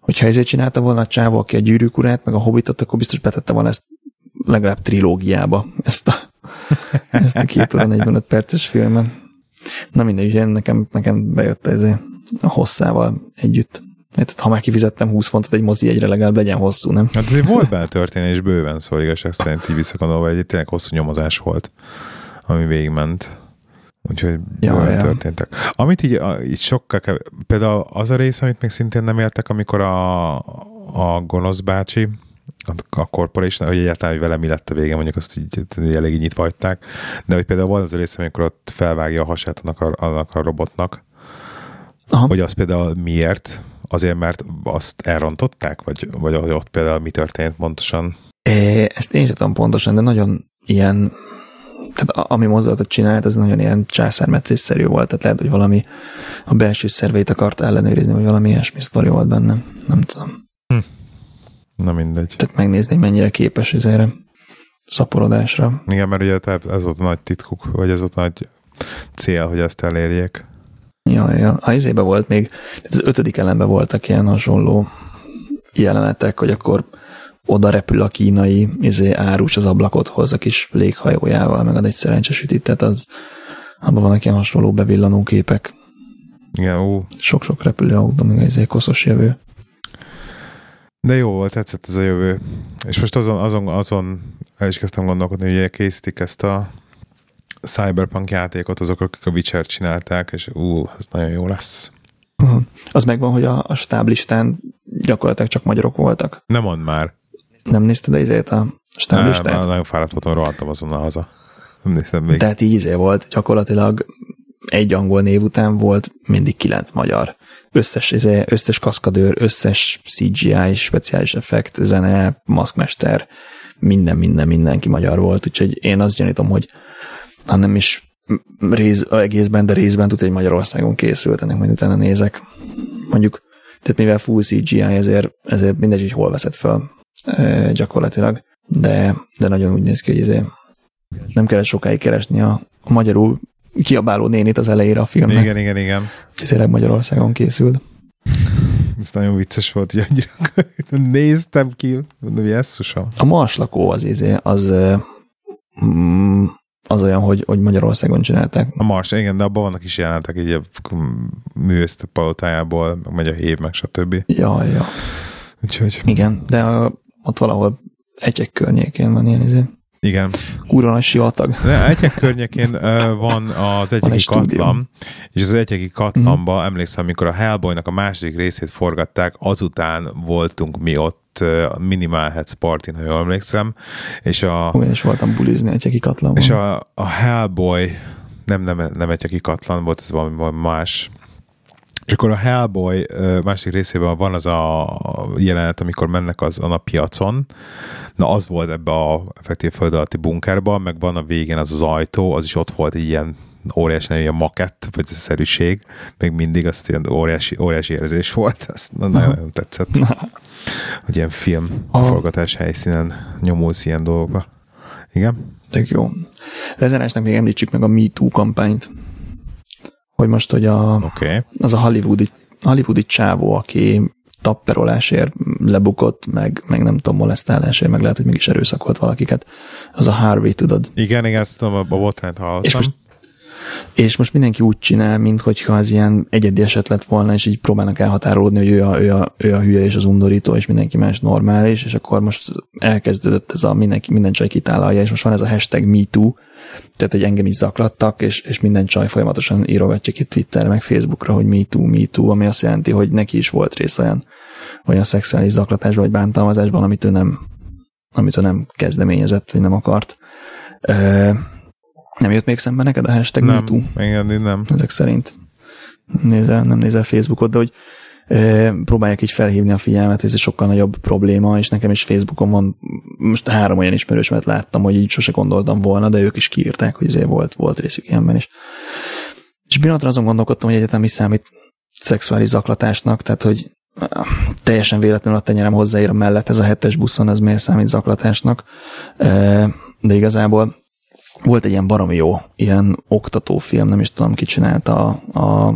Hogyha ezért csinálta volna a csávó, aki a gyűrűk urát, meg a hobbitot, akkor biztos betette volna ezt legalább trilógiába, ezt a, ezt a két óra 45 perces filmen. Na mindegy, nekem, nekem bejött ez a hosszával együtt. Tehát, ha már kifizettem 20 fontot egy mozi egyre, legalább legyen hosszú, nem? Hát azért volt benne történés bőven, szóval igazság szerint így visszakondolva, egy tényleg hosszú nyomozás volt, ami végigment. Úgyhogy Ja, ja, történtek. Amit így, így sokkal kev... Például az a rész, amit még szintén nem értek, amikor a, a gonosz bácsi, a, a corporation, hogy egyáltalán, hogy vele mi lett a vége, mondjuk azt így, így elég így nyitva hagyták, de hogy például volt az a rész, amikor ott felvágja a hasát annak a, annak a robotnak, Aha. hogy az például miért? Azért, mert azt elrontották? Vagy, vagy ott például mi történt pontosan? É, Ezt én sem tudom pontosan, de nagyon ilyen, tehát ami mozdulatot csinált, az nagyon ilyen császármetszésszerű volt, tehát lehet, hogy valami a belső szerveit akart ellenőrizni, vagy valami ilyesmi sztori volt benne. Nem tudom. Na mindegy. Tehát megnézni, hogy mennyire képes ezére szaporodásra. Igen, mert ugye ez volt a nagy titkuk, vagy ez volt a nagy cél, hogy ezt elérjék. Ja, ja. A izébe volt még, tehát az ötödik elemben voltak ilyen hasonló jelenetek, hogy akkor oda repül a kínai izé, árus az ablakot hoz a kis léghajójával, meg ad egy szerencsesütit, tehát az, abban vannak ilyen hasonló bevillanó képek. Igen, ú. Sok-sok repülőautó, meg izé koszos jövő. De jó volt, tetszett ez a jövő. És most azon, azon, azon el is kezdtem gondolkodni, hogy ugye készítik ezt a Cyberpunk játékot, azok, akik a Witcher csinálták, és ú, ez nagyon jó lesz. Uh-huh. Az megvan, hogy a, a stáblistán gyakorlatilag csak magyarok voltak. Nem mond már. Nem nézted a izét a Nem, stáblistát? nagyon fáradt voltam, rohadtam azonnal haza. Nem néztem még. Tehát így izé volt, gyakorlatilag egy angol név után volt mindig kilenc magyar. Összes, izé, összes kaszkadőr, összes CGI, speciális effekt, zene, maszkmester, minden, minden, mindenki magyar volt, úgyhogy én azt gyanítom, hogy ha nem is rész, egészben, de részben tudja, hogy Magyarországon készült, ennek majd utána nézek. Mondjuk, tehát mivel full CGI, ezért, ezért mindegy, hogy hol veszed fel e, gyakorlatilag, de, de nagyon úgy néz ki, hogy ezért nem kellett sokáig keresni a, a magyarul kiabáló nénit az elejére a filmnek. Igen, igen, igen. Tényleg Magyarországon készült. Ez nagyon vicces volt, hogy annyira néztem ki, mondom, hogy esszusom. A marslakó az izé, az, mm, az olyan, hogy, hogy Magyarországon csinálták. A Mars, igen, de abban vannak is jelenetek, így a művészet palotájából, meg megy a hév, meg stb. Ja, ja. Úgyhogy Igen, de a, ott valahol egyek környékén van ilyen izé. Igen. Kurva nagy sivatag. De egyek környékén ö, van az egyeki egy stúdió. katlan, és az egyeki katlanba mm. emlékszem, amikor a Hellboynak a második részét forgatták, azután voltunk mi ott a Minimal Heads Party, ha jól emlékszem, és a, Olyan is voltam bulizni egyeki katlanban. és a, a Hellboy nem, nem, nem egyeki katlan volt, ez valami más, és akkor a Hellboy másik részében van az a jelenet, amikor mennek az a piacon, Na az volt ebbe a effektív föld alatti bunkerban, meg van a végén az az ajtó, az is ott volt egy ilyen óriási ilyen makett, vagy szerűség, még mindig azt ilyen óriási, óriási érzés volt, azt nagyon-nagyon tetszett. hogy ilyen film a forgatás helyszínen nyomulsz ilyen dolgokba. Igen? Tök jó. Lezárásnak még említsük meg a MeToo kampányt, hogy most, hogy a, okay. az a hollywoodi, hollywoodi csávó, aki tapperolásért lebukott, meg, meg nem tudom, molesztálásért, meg lehet, hogy mégis erőszakolt valakiket. Az a Harvey, tudod? Igen, igen, ezt tudom, a botrányt hallottam. És most és most mindenki úgy csinál, mintha az ilyen egyedi eset lett volna, és így próbálnak elhatárolódni, hogy ő a, ő, a, ő a hülye és az undorító, és mindenki más normális, és akkor most elkezdődött ez a mindenki, minden csaj kitálalja, és most van ez a hashtag MeToo, tehát, hogy engem is zaklattak, és, és minden csaj folyamatosan írogatja ki Twitterre, meg Facebookra, hogy MeToo, MeToo, ami azt jelenti, hogy neki is volt rész olyan, olyan szexuális zaklatásban, vagy bántalmazásban, amit ő nem, amit ő nem kezdeményezett, vagy nem akart. Nem jött még szembe neked a hashtag nem, MeToo? Igen, nem. Ezek szerint. Nem nézel, nem nézel Facebookot, de hogy próbálják így felhívni a figyelmet, ez egy sokkal nagyobb probléma, és nekem is Facebookon van, most három olyan ismerősömet láttam, hogy így sose gondoltam volna, de ők is kiírták, hogy ezért volt, volt részük ilyenben is. És pillanatra azon gondolkodtam, hogy egyetem is számít szexuális zaklatásnak, tehát hogy teljesen véletlenül a tenyerem hozzáír mellett ez a hetes buszon, ez miért számít zaklatásnak, de igazából volt egy ilyen baromi jó, ilyen oktatófilm, nem is tudom, ki csinálta a, a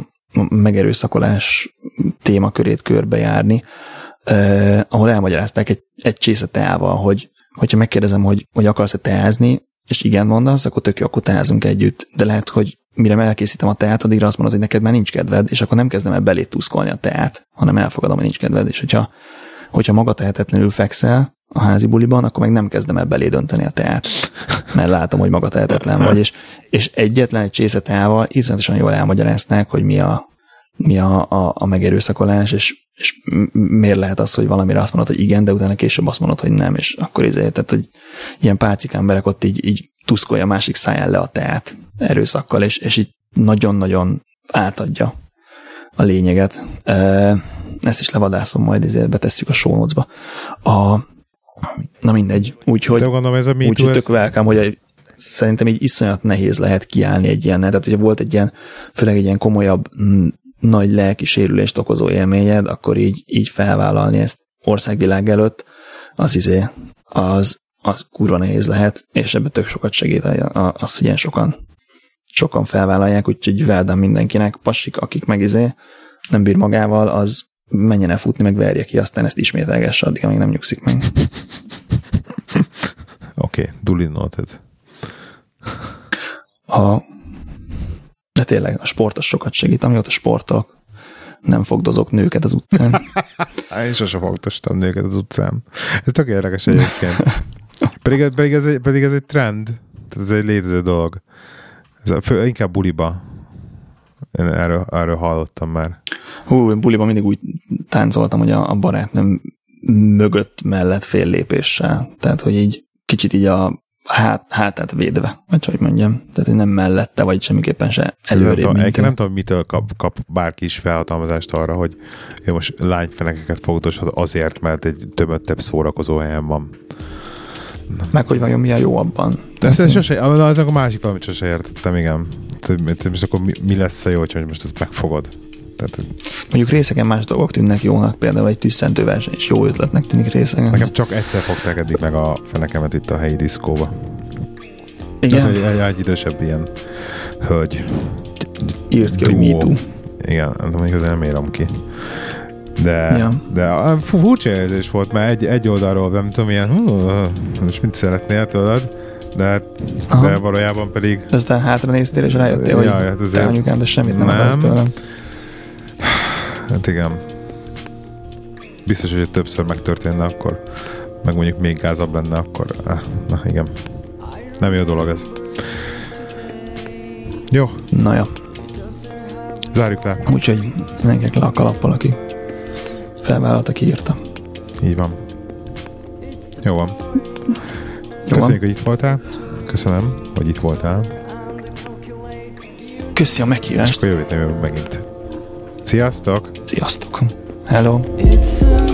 megerőszakolás témakörét körbejárni, eh, ahol elmagyarázták egy, egy csésze teával, hogy hogyha megkérdezem, hogy, hogy akarsz-e teázni, és igen mondasz, akkor tök jó, akkor teázunk együtt. De lehet, hogy mire elkészítem a teát, addigra azt mondod, hogy neked már nincs kedved, és akkor nem kezdem el belét tuszkolni a teát, hanem elfogadom, hogy nincs kedved, és hogyha, hogyha maga tehetetlenül fekszel, a házi buliban, akkor meg nem kezdem el belé dönteni a teát, mert látom, hogy maga tehetetlen vagy, és, és egyetlen egy csésze teával iszonyatosan jól elmagyarázták, hogy mi a, mi a, a, a megerőszakolás, és, és miért lehet az, hogy valamire azt mondod, hogy igen, de utána később azt mondod, hogy nem, és akkor izé, tehát, hogy ilyen pácik emberek ott így, így tuszkolja másik száján le a teát erőszakkal, és, és így nagyon-nagyon átadja a lényeget. Ezt is levadászom, majd ezért betesszük a show notes-ba. A, Na mindegy, úgyhogy, gondolom, ez a úgy, tök welcome, hogy szerintem így iszonyat nehéz lehet kiállni egy ilyen, tehát hogyha volt egy ilyen, főleg egy ilyen komolyabb, nagy lelki sérülést okozó élményed, akkor így, így felvállalni ezt országvilág előtt, az izé, az, az kurva nehéz lehet, és ebben tök sokat segít az, hogy ilyen sokan, sokan felvállalják, úgyhogy well mindenkinek, passik, akik meg izé nem bír magával, az menjen el futni, meg verje ki, aztán ezt ismételgesse addig, amíg nem nyugszik meg. Oké, okay, duly noted. A, de tényleg a sportos sokat segít, amióta sportolok, nem fogdozok nőket az utcán. Én sosem fogdostam nőket az utcán. Ez tök érdekes egyébként. pedig, pedig, ez egy, pedig ez egy trend, tehát ez egy létező dolog. Ez a, fő, inkább buliba. Én erről, erről hallottam már. Hú, én buliban mindig úgy táncoltam, hogy a, a barátnőm mögött mellett fél lépéssel. Tehát, hogy így kicsit így a hát, hátát védve, vagy hogy mondjam. Tehát, hogy nem mellette, vagy semmiképpen se előrébb. Nem, nem tudom, mitől kap, kap bárki is felhatalmazást arra, hogy ő most lányfenekeket fogdoshat azért, mert egy tömöttebb szórakozó helyen van. Meg hogy vajon mi a jó abban. De ezt sose, az a másik valamit sose értettem, igen. Most akkor mi, mi lesz a jó, hogy most ezt megfogod? Tehát, Mondjuk részeken más dolgok tűnnek jónak, például egy tűzszentő verseny is jó ötletnek tűnik részeken. Nekem csak egyszer fogták eddig meg a fenekemet itt a helyi diszkóba. Igen? egy, egy, egy idősebb ilyen hölgy. Írt ki, hogy MeToo. Igen, mondjuk azért nem érom ki. De, ja. de furcsa érzés volt, mert egy, egy oldalról nem tudom, ilyen, hú, és mit szeretnél tőled, de, de valójában pedig... De aztán hátra néztél, és rájöttél, hogy hát azért, anyukám, de semmit nem, nem. tőlem. Hát igen. Biztos, hogy többször megtörténne, akkor meg mondjuk még gázabb lenne, akkor eh, na igen. Nem jó dolog ez. Jó. Na jó. Zárjuk le. Úgyhogy menjek le a kalappal, aki felvállalta, ki írta. Így van. Jó van. Köszönjük, van. hogy itt voltál. Köszönöm, hogy itt voltál. Köszi a meghívást. És akkor jövő megint. Sziasztok! Sziasztok! Hello! It's a